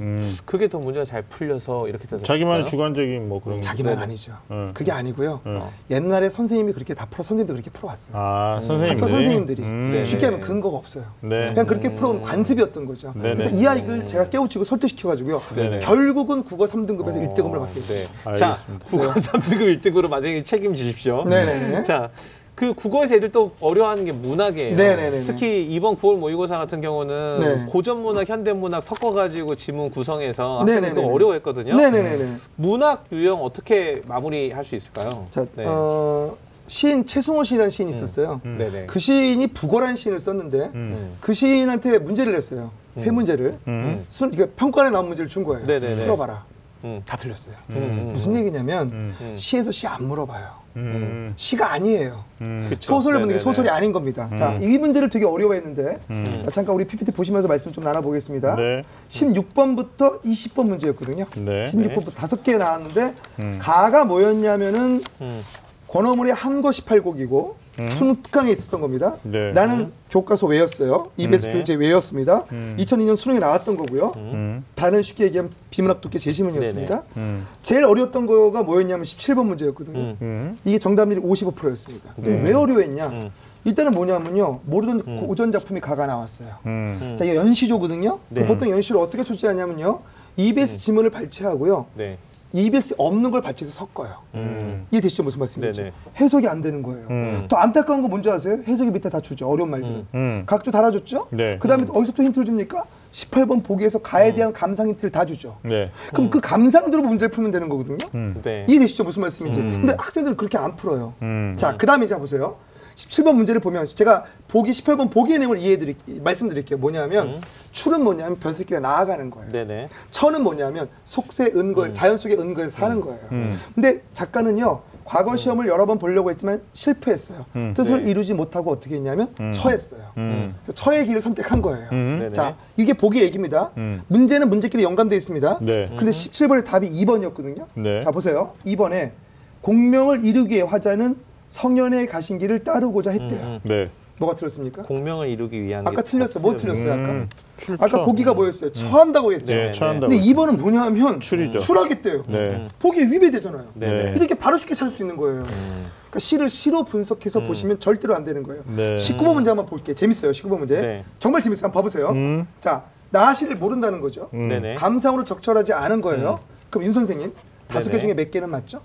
음. 그게 더 문제가 잘 풀려서 이렇게 돼서 자기만의? 주관적인 뭐 그런. 자기만 네네. 아니죠. 음. 그게 아니고요. 음. 옛날에 선생님이 그렇게 다 풀어 선생님도 그렇게 풀어왔어요. 아 선생님들이. 학교 선생님들이 음. 네. 쉽게 하면 근거가 없어요. 네. 그냥 그렇게 풀어온 관습이었던 거죠. 네네. 그래서 이 아이를 제가 깨우치고 설득시켜가지고요. 네네. 결국은 국어 3등급에서 어, 1등급을 받게 됐어요. 네. 자. 국어 3등급 1등급으로 만약에 책임지십시오. 네네네. 자, 그 국어에서 애들 또 어려워하는 게 문학이에요. 네네네네. 특히 이번 9월 모의고사 같은 경우는 네. 고전 문학, 현대 문학 섞어가지고 지문 구성해서. 학생들 그거 어려워했거든요. 네네네네. 문학 유형 어떻게 마무리할 수 있을까요? 자, 네. 어, 시인 최승호 시인이라는 시인이 있었어요. 네네. 그 시인이 북어라는 시인을 썼는데 음. 그 시인한테 문제를 냈어요. 세 문제를. 음. 순, 그러니까 평가에 나온 문제를 준 거예요. 네네네. 풀어봐라. 음. 다 틀렸어요. 음. 무슨 얘기냐면 음. 시에서 시 안 물어봐요. 음. 시가 아니에요. 음. 소설을 묻는 게. 소설이 아닌 겁니다. 자, 음. 이 문제를 되게 어려워했는데 음. 자, 잠깐 우리 PPT 보시면서 말씀 좀 나눠보겠습니다. 네. 16번부터 20번 문제였거든요. 네. 16번부터 다섯 개 나왔는데 음. 가가 뭐였냐면은 음. 권어물의 한거 18곡이고 수능특강에 있었던 겁니다. 네. 나는 교과서 외웠어요. EBS 네. 교재 외웠습니다. 음. 2002년 수능에 나왔던 거고요. 음. 다른 쉽게 얘기하면 비문학 독해 제시문이었습니다. 네네. 음. 제일 어려웠던 거가 뭐였냐면 17번 문제였거든요. 음. 음. 이게 정답률이 55%였습니다. 네. 왜 어려웠냐? 음. 일단은 뭐냐면요. 모르던 고전 작품이 가가 나왔어요. 음. 음. 자, 이게 연시조거든요. 네. 보통 연시를 어떻게 출제하냐면요. EBS 지문을 발췌하고요. 네. EBS 없는 걸 발췌해서 섞어요. 음. 이해되시죠? 무슨 말씀인지. 네네. 해석이 안 되는 거예요. 음. 더 안타까운 거 뭔지 아세요? 해석이 밑에 다 주죠. 어려운 말들은. 음. 음. 각주 달아줬죠? 네. 그 다음에 어디서 또 힌트를 줍니까? 18번 보기에서 음. 가에 대한 감상 힌트를 다 주죠. 네. 그럼 그 감상대로 문제를 풀면 되는 거거든요. 음. 네. 이해되시죠? 무슨 말씀인지. 근데 학생들은 그렇게 안 풀어요. 음. 자, 그 다음에 자 보세요. 17번 문제를 보면 제가 보기 18번 보기의 내용을 이해드릴 말씀드릴게요. 뭐냐면 출은 뭐냐면 변수끼가 나아가는 거예요. 네네. 천은 뭐냐면 속세 은거에 자연 속의 은거에서 사는 거예요. 음. 근데 작가는요 과거 시험을 여러 번 보려고 했지만 실패했어요. 음. 뜻을 네. 이루지 못하고 어떻게 했냐면 처했어요. 음. 처의 길을 선택한 거예요. 음. 자 이게 보기 얘기입니다. 음. 문제는 문제끼리 연관되어 있습니다. 네. 근데 17번의 답이 2번이었거든요. 네. 자 보세요. 2번에 공명을 이루기 위해 화자는 성현의 가신 길을 따르고자 했대요. 음, 네. 뭐가 틀렸어요? 공명을 이루기 위한 아까 게 틀렸어. 뭐. 틀렸어요? 아까? 음. 출처. 아까 보기가 뭐였어요? 처한다고 했죠. 네, 네, 처한다고. 근데 2번은 뭐냐면 출이죠. 출하겠대요. 네. 보기에 위배되잖아요. 네. 이렇게 바로 쉽게 찾을 수 있는 거예요. 그러니까 시를 시로 분석해서 보시면 절대로 안 되는 거예요. 네. 19번 문제 한번 볼게요. 재밌어요. 19번 문제. 네. 정말 재밌어요. 한번 봐보세요. 음. 자, 나시를 모른다는 거죠. 음. 네네. 감상으로 적절하지 않은 거예요. 그럼 윤 선생님 다섯 개 네네. 중에 몇 개는 맞죠?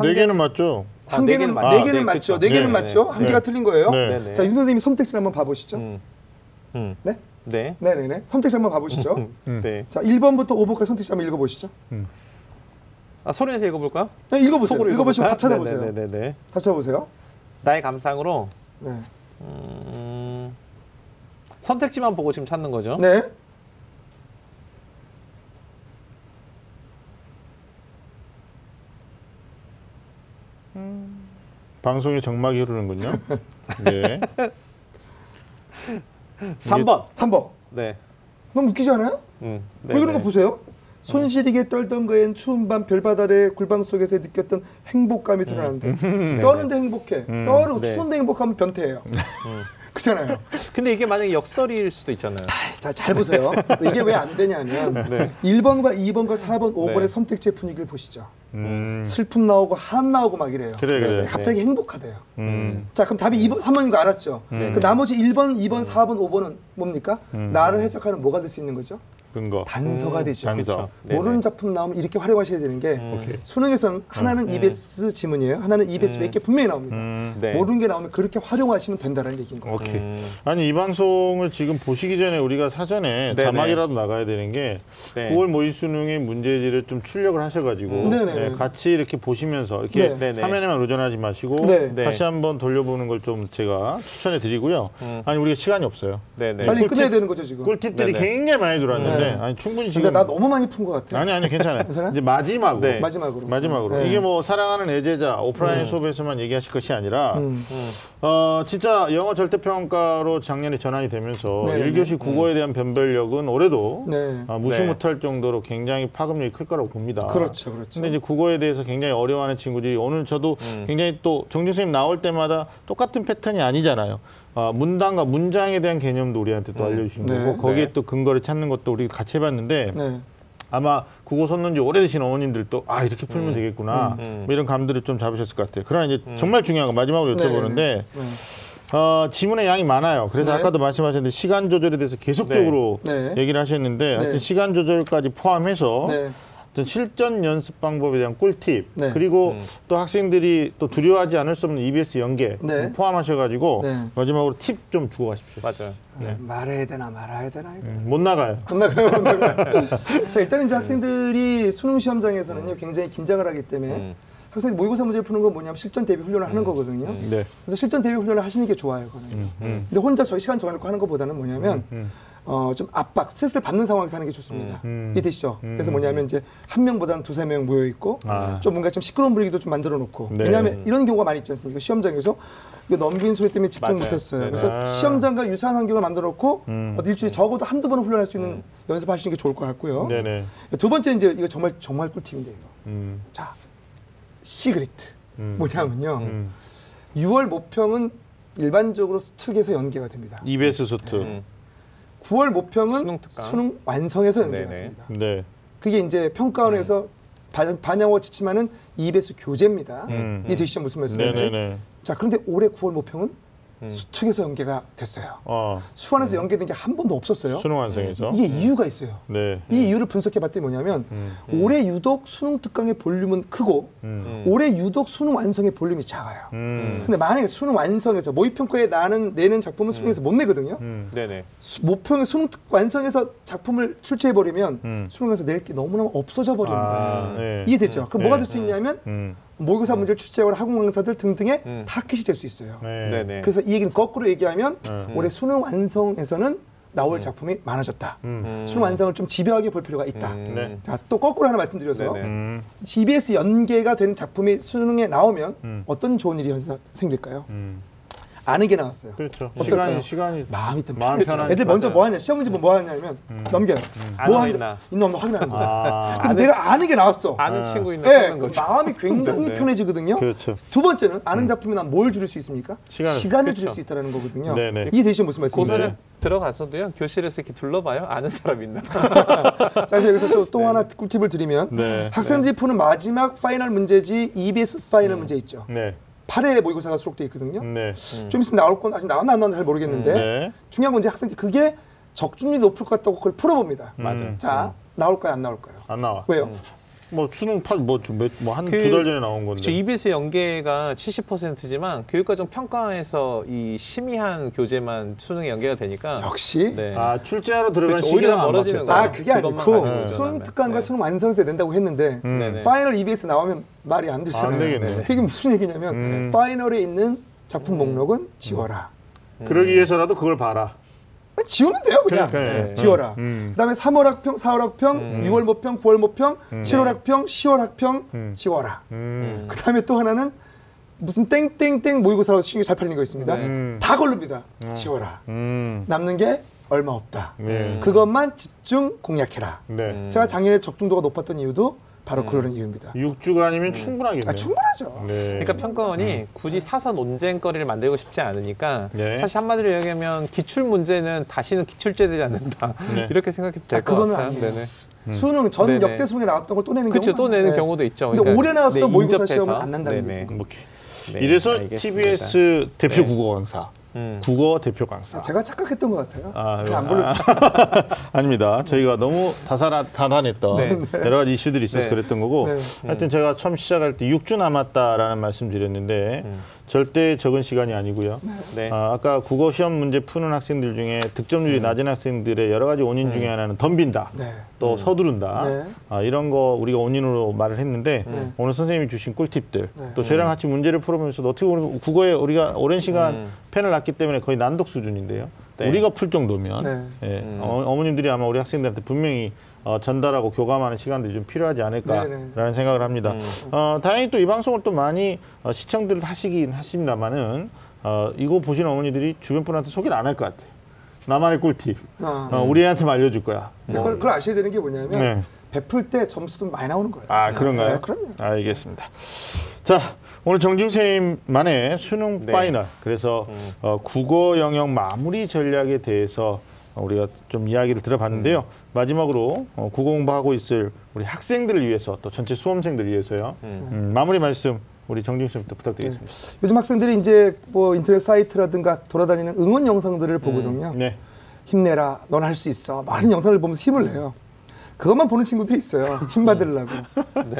네 개는 맞죠? 아, 한네 개는 개는 네. 개는 네, 맞죠. 그쵸. 네 개는 네, 맞죠. 네. 한 개가 네. 틀린 거예요. 네. 네네. 자, 윤 선생님 선택지 한번 봐 보시죠. 음. 음. 네, 네. 네, 네, 네. 선택지 한번 봐 보시죠. 음. 네. 자, 1번부터 5번까지 선택지 한번 읽어 보시죠. 아, 소리내서 읽어볼까요? 네, 읽어 보세요. 속으로 읽어 보시고 읽어볼까요? 답 찾아 보세요. 네네네. 답 찾아 보세요. 나의 감상으로 네. 음, 선택지만 보고 지금 찾는 거죠. 네. 방송에 정막이 흐르는군요. 네. 3번. 3번. 네. 너무 웃기지 않아요? 음. 왜 그런 거 보세요? 손시리게 떨던 그엔 추운 밤 별바다의 굴방 속에서 느꼈던 행복감이 드러나는데 떠는데 행복해 떠르고 네. 추운데 행복하면 변태예요 그렇잖아요. 근데 이게 만약에 역설일 수도 있잖아요. 자잘 보세요. 이게 왜 안 되냐면 네. 1번과 2번과 4번 5번의 네. 선택지의 분위기를 보시죠. 음. 슬픔 나오고 한 나오고 막 이래요. 그래, 그래. 갑자기 행복하대요. 음. 자 그럼 답이 2번, 3번인 거 알았죠? 그 나머지 1번 2번 4번 5번은 뭡니까? 나를 해석하는 뭐가 될 수 있는 거죠 근거. 단서가 되죠. 단서. 그렇죠. 모르는 작품 나오면 이렇게 활용하셔야 되는 게. 수능에서는 하나는 EBS 지문이에요. 하나는 EBS 외게 분명히 나옵니다. 음. 네. 모르는 게 나오면 그렇게 활용하시면 된다는 얘기인 거예요. 오케이. 음. 아니 이 방송을 지금 보시기 전에 우리가 사전에 네네. 자막이라도 나가야 되는 게 네. 9월 모의 수능의 문제지를 좀 출력을 하셔가지고 음. 네, 같이 이렇게 보시면서 이렇게 네. 화면에만 의존하지 마시고 네. 네. 다시 한번 돌려보는 걸 좀 제가 추천해 드리고요. 음. 아니 우리가 시간이 없어요. 네네. 빨리 꿀팁- 끝내야 되는 거죠 지금. 꿀팁들이 네네. 굉장히 많이 들어왔는데 네. 아니 충분히 근데 지금 나 너무 많이 푼 것 같아. 아니 아니 괜찮아요. 괜찮아요? 이제 마지막으로 네. 마지막으로. 마지막으로 네. 이게 뭐 사랑하는 애제자 오프라인 수업에서만 얘기하실 것이 아니라 음. 음. 어 진짜 영어 절대 평가로 작년에 전환이 되면서 네네네. 1교시 국어에 대한 변별력은 올해도 네. 아, 무시 네. 못할 정도로 굉장히 파급력이 클 거라고 봅니다. 그렇죠, 그렇죠. 근데 이제 국어에 대해서 굉장히 어려워하는 친구들이 오늘 저도 음. 굉장히 또 정준 선생님 나올 때마다 똑같은 패턴이 아니잖아요. 아, 문단과 문장에 대한 개념도 우리한테 또 음. 알려주신 네. 거고 거기에 네. 또 근거를 찾는 것도 우리 같이 해봤는데 네. 아마 국어 썼는지 오래되신 어머님들도 아 이렇게 풀면 되겠구나 음. 뭐 이런 감들을 좀 잡으셨을 것 같아요. 그러나 이제 정말 중요한 거 마지막으로 여쭤보는데 네. 어, 지문의 양이 많아요. 그래서 네. 아까도 말씀하셨는데 시간 조절에 대해서 계속적으로 네. 얘기를 하셨는데 하여튼 네. 시간 조절까지 포함해서 네. 어떤 실전 연습 방법에 대한 꿀팁 네. 그리고 음. 또 학생들이 또 두려워하지 않을 수 없는 EBS 연계 네. 포함하셔가지고 네. 마지막으로 팁 좀 주고 가십시오. 맞아요. 네. 말해야 되나 말아야 되나 이거. 음, 못 나가요. 못 나가요, 못 나가요. 자, 일단은 이제 학생들이 수능 시험장에서는요, 굉장히 긴장을 하기 때문에 음. 학생들이 모의고사 문제를 푸는 건 뭐냐면 실전 대비 훈련을 하는 거거든요. 네. 그래서 실전 대비 훈련을 하시는 게 좋아요, 그거는. 음. 근데 혼자 저희 시간 정해놓고 하는 것보다는 뭐냐면 음. 어, 좀 압박, 스트레스를 받는 상황에서 하는 게 좋습니다. 음. 이해되시죠? 음. 그래서 뭐냐면 이제 한 명보다는 두세 명 모여 있고 아. 좀 뭔가 좀 시끄러운 분위기도 좀 만들어 놓고 네. 왜냐하면 이런 경우가 많이 있지 않습니까? 시험장에서 이거 넘긴 소리 때문에 집중 맞아요. 못했어요. 네네. 그래서 아. 시험장과 유사한 환경을 만들어 놓고 음. 어디 일주일에 적어도 한두 번은 훈련할 수 있는 연습하시는 게 좋을 것 같고요. 네네. 두 번째 이제 이거 정말 정말 꿀팁인데 이거. 음. 자, 시그리트. 음. 뭐냐면요. 음. 6월 모평은 일반적으로 수특에서 연계가 됩니다. EBS 수트. 음. 9월 모평은 수능 특강. 수능 완성에서 연계가 네네. 됩니다. 네. 그게 이제 평가원에서 반- 반영어 지침하는 EBS 교재입니다. 음. 이 되시죠 무슨 말씀인지? 네네네. 자 그런데 올해 9월 모평은 음. 수특에서 연계가 됐어요. 어. 수완에서 연계된 게 한 번도 없었어요. 수능 완성에서. 이게 이유가 있어요. 네. 이 이유를 분석해 봤더니 뭐냐면 음. 올해 유독 수능 특강의 볼륨은 크고 음. 올해 유독 수능 완성의 볼륨이 작아요. 음. 근데 만약에 수능 완성에서 모의 평가에 나는 내는 작품은 수능에서 못 내거든요. 음. 네네. 수- 모평에 수능 특- 완성해서 작품을 출제해 버리면 음. 수능에서 낼 게 너무너무 없어져 버리는 거예요. 아, 네. 이해됐죠? 그럼 네. 뭐가 될 수 있냐면 음. 모의고사 문제를 출제하는 학원 강사들 등등의 음. 타깃이 될수 있어요. 네. 네네. 그래서 이 얘기는 거꾸로 얘기하면 음. 올해 수능 완성에서는 나올 작품이 많아졌다. 음. 음. 수능 완성을 좀 집요하게 볼 필요가 있다. 음. 네. 자, 또 거꾸로 하나 말씀드려서 네네. 음. GBS 연계가 되는 작품이 수능에 나오면 음. 어떤 좋은 일이 생길까요? 음. 아는 게 나왔어요. 그렇죠. 어떨까요? 시간이 시간이 마음이 좀 마음 편해져. 편한- 애들 먼저. 뭐 하냐? 시험 문제 뭐 하냐면 넘겨요. 안뭐와 하는지 있나? 있나 없나 확인하는 거야. 아. 근데 내가 아는 게 나왔어. 아는 아. 친구 있나 네, 찾는 거죠. 마음이 굉장히 네. 편해지거든요. 그렇죠. 두 번째는 아는 작품이 난 뭘 줄일 수 있습니까? 시간을. 을 줄일 그렇죠. 수 있다는 거거든요. 네네. 이해되시죠 무슨 말씀인지? 고사를 들어가서도요 교실에서 이렇게 둘러봐요 아는 사람 있나 자, 그래서 여기서 또, 또 하나 꿀팁을 드리면 네. 학생들이 푸는 마지막 final 문제지 EBS final 문제 있죠. 네. 8회 모의고사가 수록돼 있거든요. 네. 좀 있으면 나올 건 아직 나왔나 안 나왔나 잘 모르겠는데 네. 중요한 건 이제 학생들이 그게 적중률이 높을 것 같다고 그걸 풀어봅니다. 맞아. 음. 자 나올까요 안 나올까요? 안 나와. 왜요? 뭐 수능 팔뭐뭐한 두 그- 달 전에 나온 건데. 그렇죠. EBS 연계가 70%지만 교육과정 평가에서 이 심의한 교재만 수능에 연계가 되니까 역시 네. 아 출제하러 들어간 그렇죠. 시기랑 오히려 안 멀어지는 맞겠다. 아 그게 아니고 가지고 수능. 특강과 네. 수능 완성에서 낸다고 했는데 음. 네네. final EBS 나오면 말이 안 되잖아요. 안 되겠네. 이게 무슨 얘기냐면 음. final에 있는 작품 목록은 지워라. 그러기 위해서라도 그걸 봐라. 지우면 돼요 그냥. 네, 지워라. 음. 그다음에 3월 학평, 4월 학평, 6월 모평, 9월 모평, 7월 학평, 10월 학평 음. 지워라. 음. 그다음에 또 하나는 무슨 땡땡땡 모의고사로 신경 잘 팔리는 거 있습니다. 네. 음. 다 걸릅니다. 지워라. 음. 남는 게 얼마 없다. 네. 그것만 집중 공략해라. 네. 제가 작년에 적중도가 높았던 이유도 바로 그런 이유입니다. 6주간이면 충분하겠네요. 아, 충분하죠. 네. 그러니까 평가원이 굳이 사선 논쟁거리를 만들고 싶지 않으니까 네. 사실 한마디로 얘기하면 기출 문제는 다시는 기출제 되지 않는다 네. 이렇게 생각해도 될 아, 것 그거는 같아요. 아니에요. 네네. 수능 전 네네. 역대 수능에 나왔던 걸 또 내는 그렇죠. 경우가 또 내는 네. 경우도 있죠. 근데 그러니까 올해 나왔던 네, 모의고사. 시험은 안 난다는. 얘기죠. 뭐 이렇게. 네, 이래서 알겠습니다. TBS 대표 네. 국어 강사 음. 국어 대표 강사. 제가 착각했던 것 같아요. 아, 안 불러. 아 닙니다. 저희가 너무 다사라, 다단했던 네. 여러 가지 이슈들이 있어서 네. 그랬던 거고 네. 하여튼 제가 처음 시작할 때 6주 남았다라는 말씀 드렸는데 절대 적은 시간이 아니고요. 네. 아, 아까 국어 시험 문제 푸는 학생들 중에 득점률이 낮은 학생들의 여러 가지 원인 중에 하나는 덤빈다. 네. 또 서두른다. 네. 아, 이런 거 우리가 원인으로 말을 했는데 네. 오늘 선생님이 주신 꿀팁들 네. 또 저희랑 같이 문제를 풀어보면서 어떻게 보면 국어에 우리가 오랜 시간 음. 펜을 놨기 때문에 거의 난독 수준인데요. 네. 우리가 풀 정도면 네. 예, 음. 어, 어머님들이 아마 우리 학생들한테 분명히 어, 전달하고 교감하는 시간들이 좀 필요하지 않을까라는 네, 생각을 합니다. 음. 어, 다행히 또 이 방송을 또 많이 어, 시청들 하시긴 하십니다만은 어, 이거 보시는 어머니들이 주변 분한테 소개를 안 할 것 같아요. 나만의 꿀팁. 아. 어, 우리 애한테만 알려줄 거야. 그걸, 그걸 아셔야 되는 게 뭐냐면 네. 베풀 때 점수도 많이 나오는 거예요. 아 그런가요? 네, 그럼요. 알겠습니다. 자 오늘 정중 선생님만의 수능 네. final 그래서 어, 국어 영역 마무리 전략에 대해서 어, 우리가 좀 이야기를 들어봤는데요. 마지막으로 어, 국어 공부하고 있을 우리 학생들을 위해서 또 전체 수험생들을 위해서요. 음. 음, 마무리 말씀 우리 정중 선생님부터 부탁드리겠습니다. 요즘 학생들이 이제 뭐 인터넷 사이트라든가 돌아다니는 응원 영상들을 보거든요. 네. 힘내라, 넌 할 수 있어. 많은 영상을 보면서 힘을 내요. 그것만 보는 친구들이 있어요. 힘 받으려고.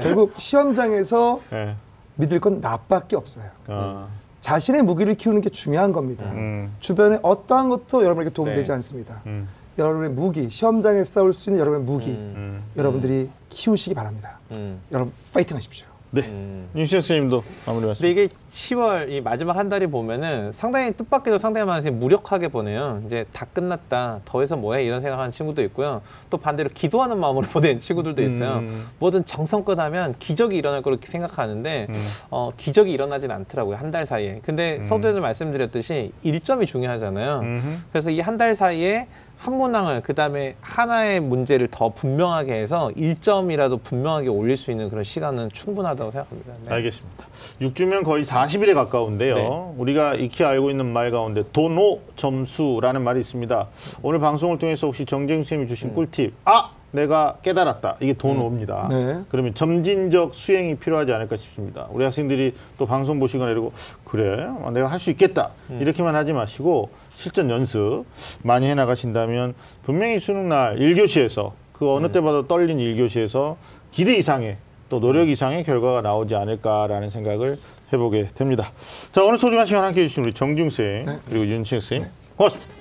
결국 시험장에서 네. 믿을 건 나밖에 없어요. 어, 자신의 무기를 키우는 게 중요한 겁니다. 음, 주변에 어떠한 것도 여러분에게 도움이 네. 되지 않습니다. 음, 여러분의 무기, 시험장에 싸울 수 있는 여러분의 무기, 음. 음. 여러분들이 키우시기 바랍니다. 음. 여러분 파이팅 하십시오. 네. 음. 윤시영 선생님도 마무리 말씀. 근데 이게 10월 이 마지막 한 달이 보면은 상당히 뜻밖에도 상당히 많은 사람이 무력하게 보내요. 이제 다 끝났다. 더 해서 뭐해? 이런 생각하는 친구도 있고요. 또 반대로 기도하는 마음으로 보내는 친구들도 있어요. 음. 뭐든 정성껏 하면 기적이 일어날 거로 생각하는데 음. 어, 기적이 일어나진 않더라고요. 한 달 사이에. 근데 서두에도 말씀드렸듯이 일점이 중요하잖아요. 음흠. 그래서 이 한 달 사이에 한 문항을 그다음에 하나의 문제를 더 분명하게 해서 1점이라도 분명하게 올릴 수 있는 그런 시간은 충분하다고 생각합니다. 네. 알겠습니다. 6주면 거의 40일에 가까운데요. 네. 우리가 익히 알고 있는 말 가운데 도노 점수라는 말이 있습니다. 오늘 방송을 통해서 혹시 정재윤 선생님이 주신 꿀팁, 아! 내가 깨달았다. 이게 도노입니다. 네. 그러면 점진적 수행이 필요하지 않을까 싶습니다. 우리 학생들이 또 방송 보시거나 이러고 그래 어, 내가 할 수 있겠다 이렇게만 하지 마시고 실전 연습 많이 해 나가신다면 분명히 수능 날 1교시에서 그 어느 때보다 떨린 1교시에서 기대 이상의 또 노력 이상의 결과가 나오지 않을까라는 생각을 해보게 됩니다. 자 오늘 소중한 시간 함께해 주신 우리 정중생 그리고 윤치혁 선생님 고맙습니다.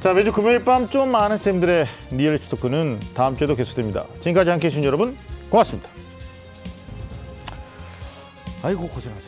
자 매주 금요일 밤 좀 많은 쌤들의 리얼리티 토크는 다음 주에도 계속됩니다. 지금까지 함께해 주신 여러분 고맙습니다. 아이고 고생하셨습니다.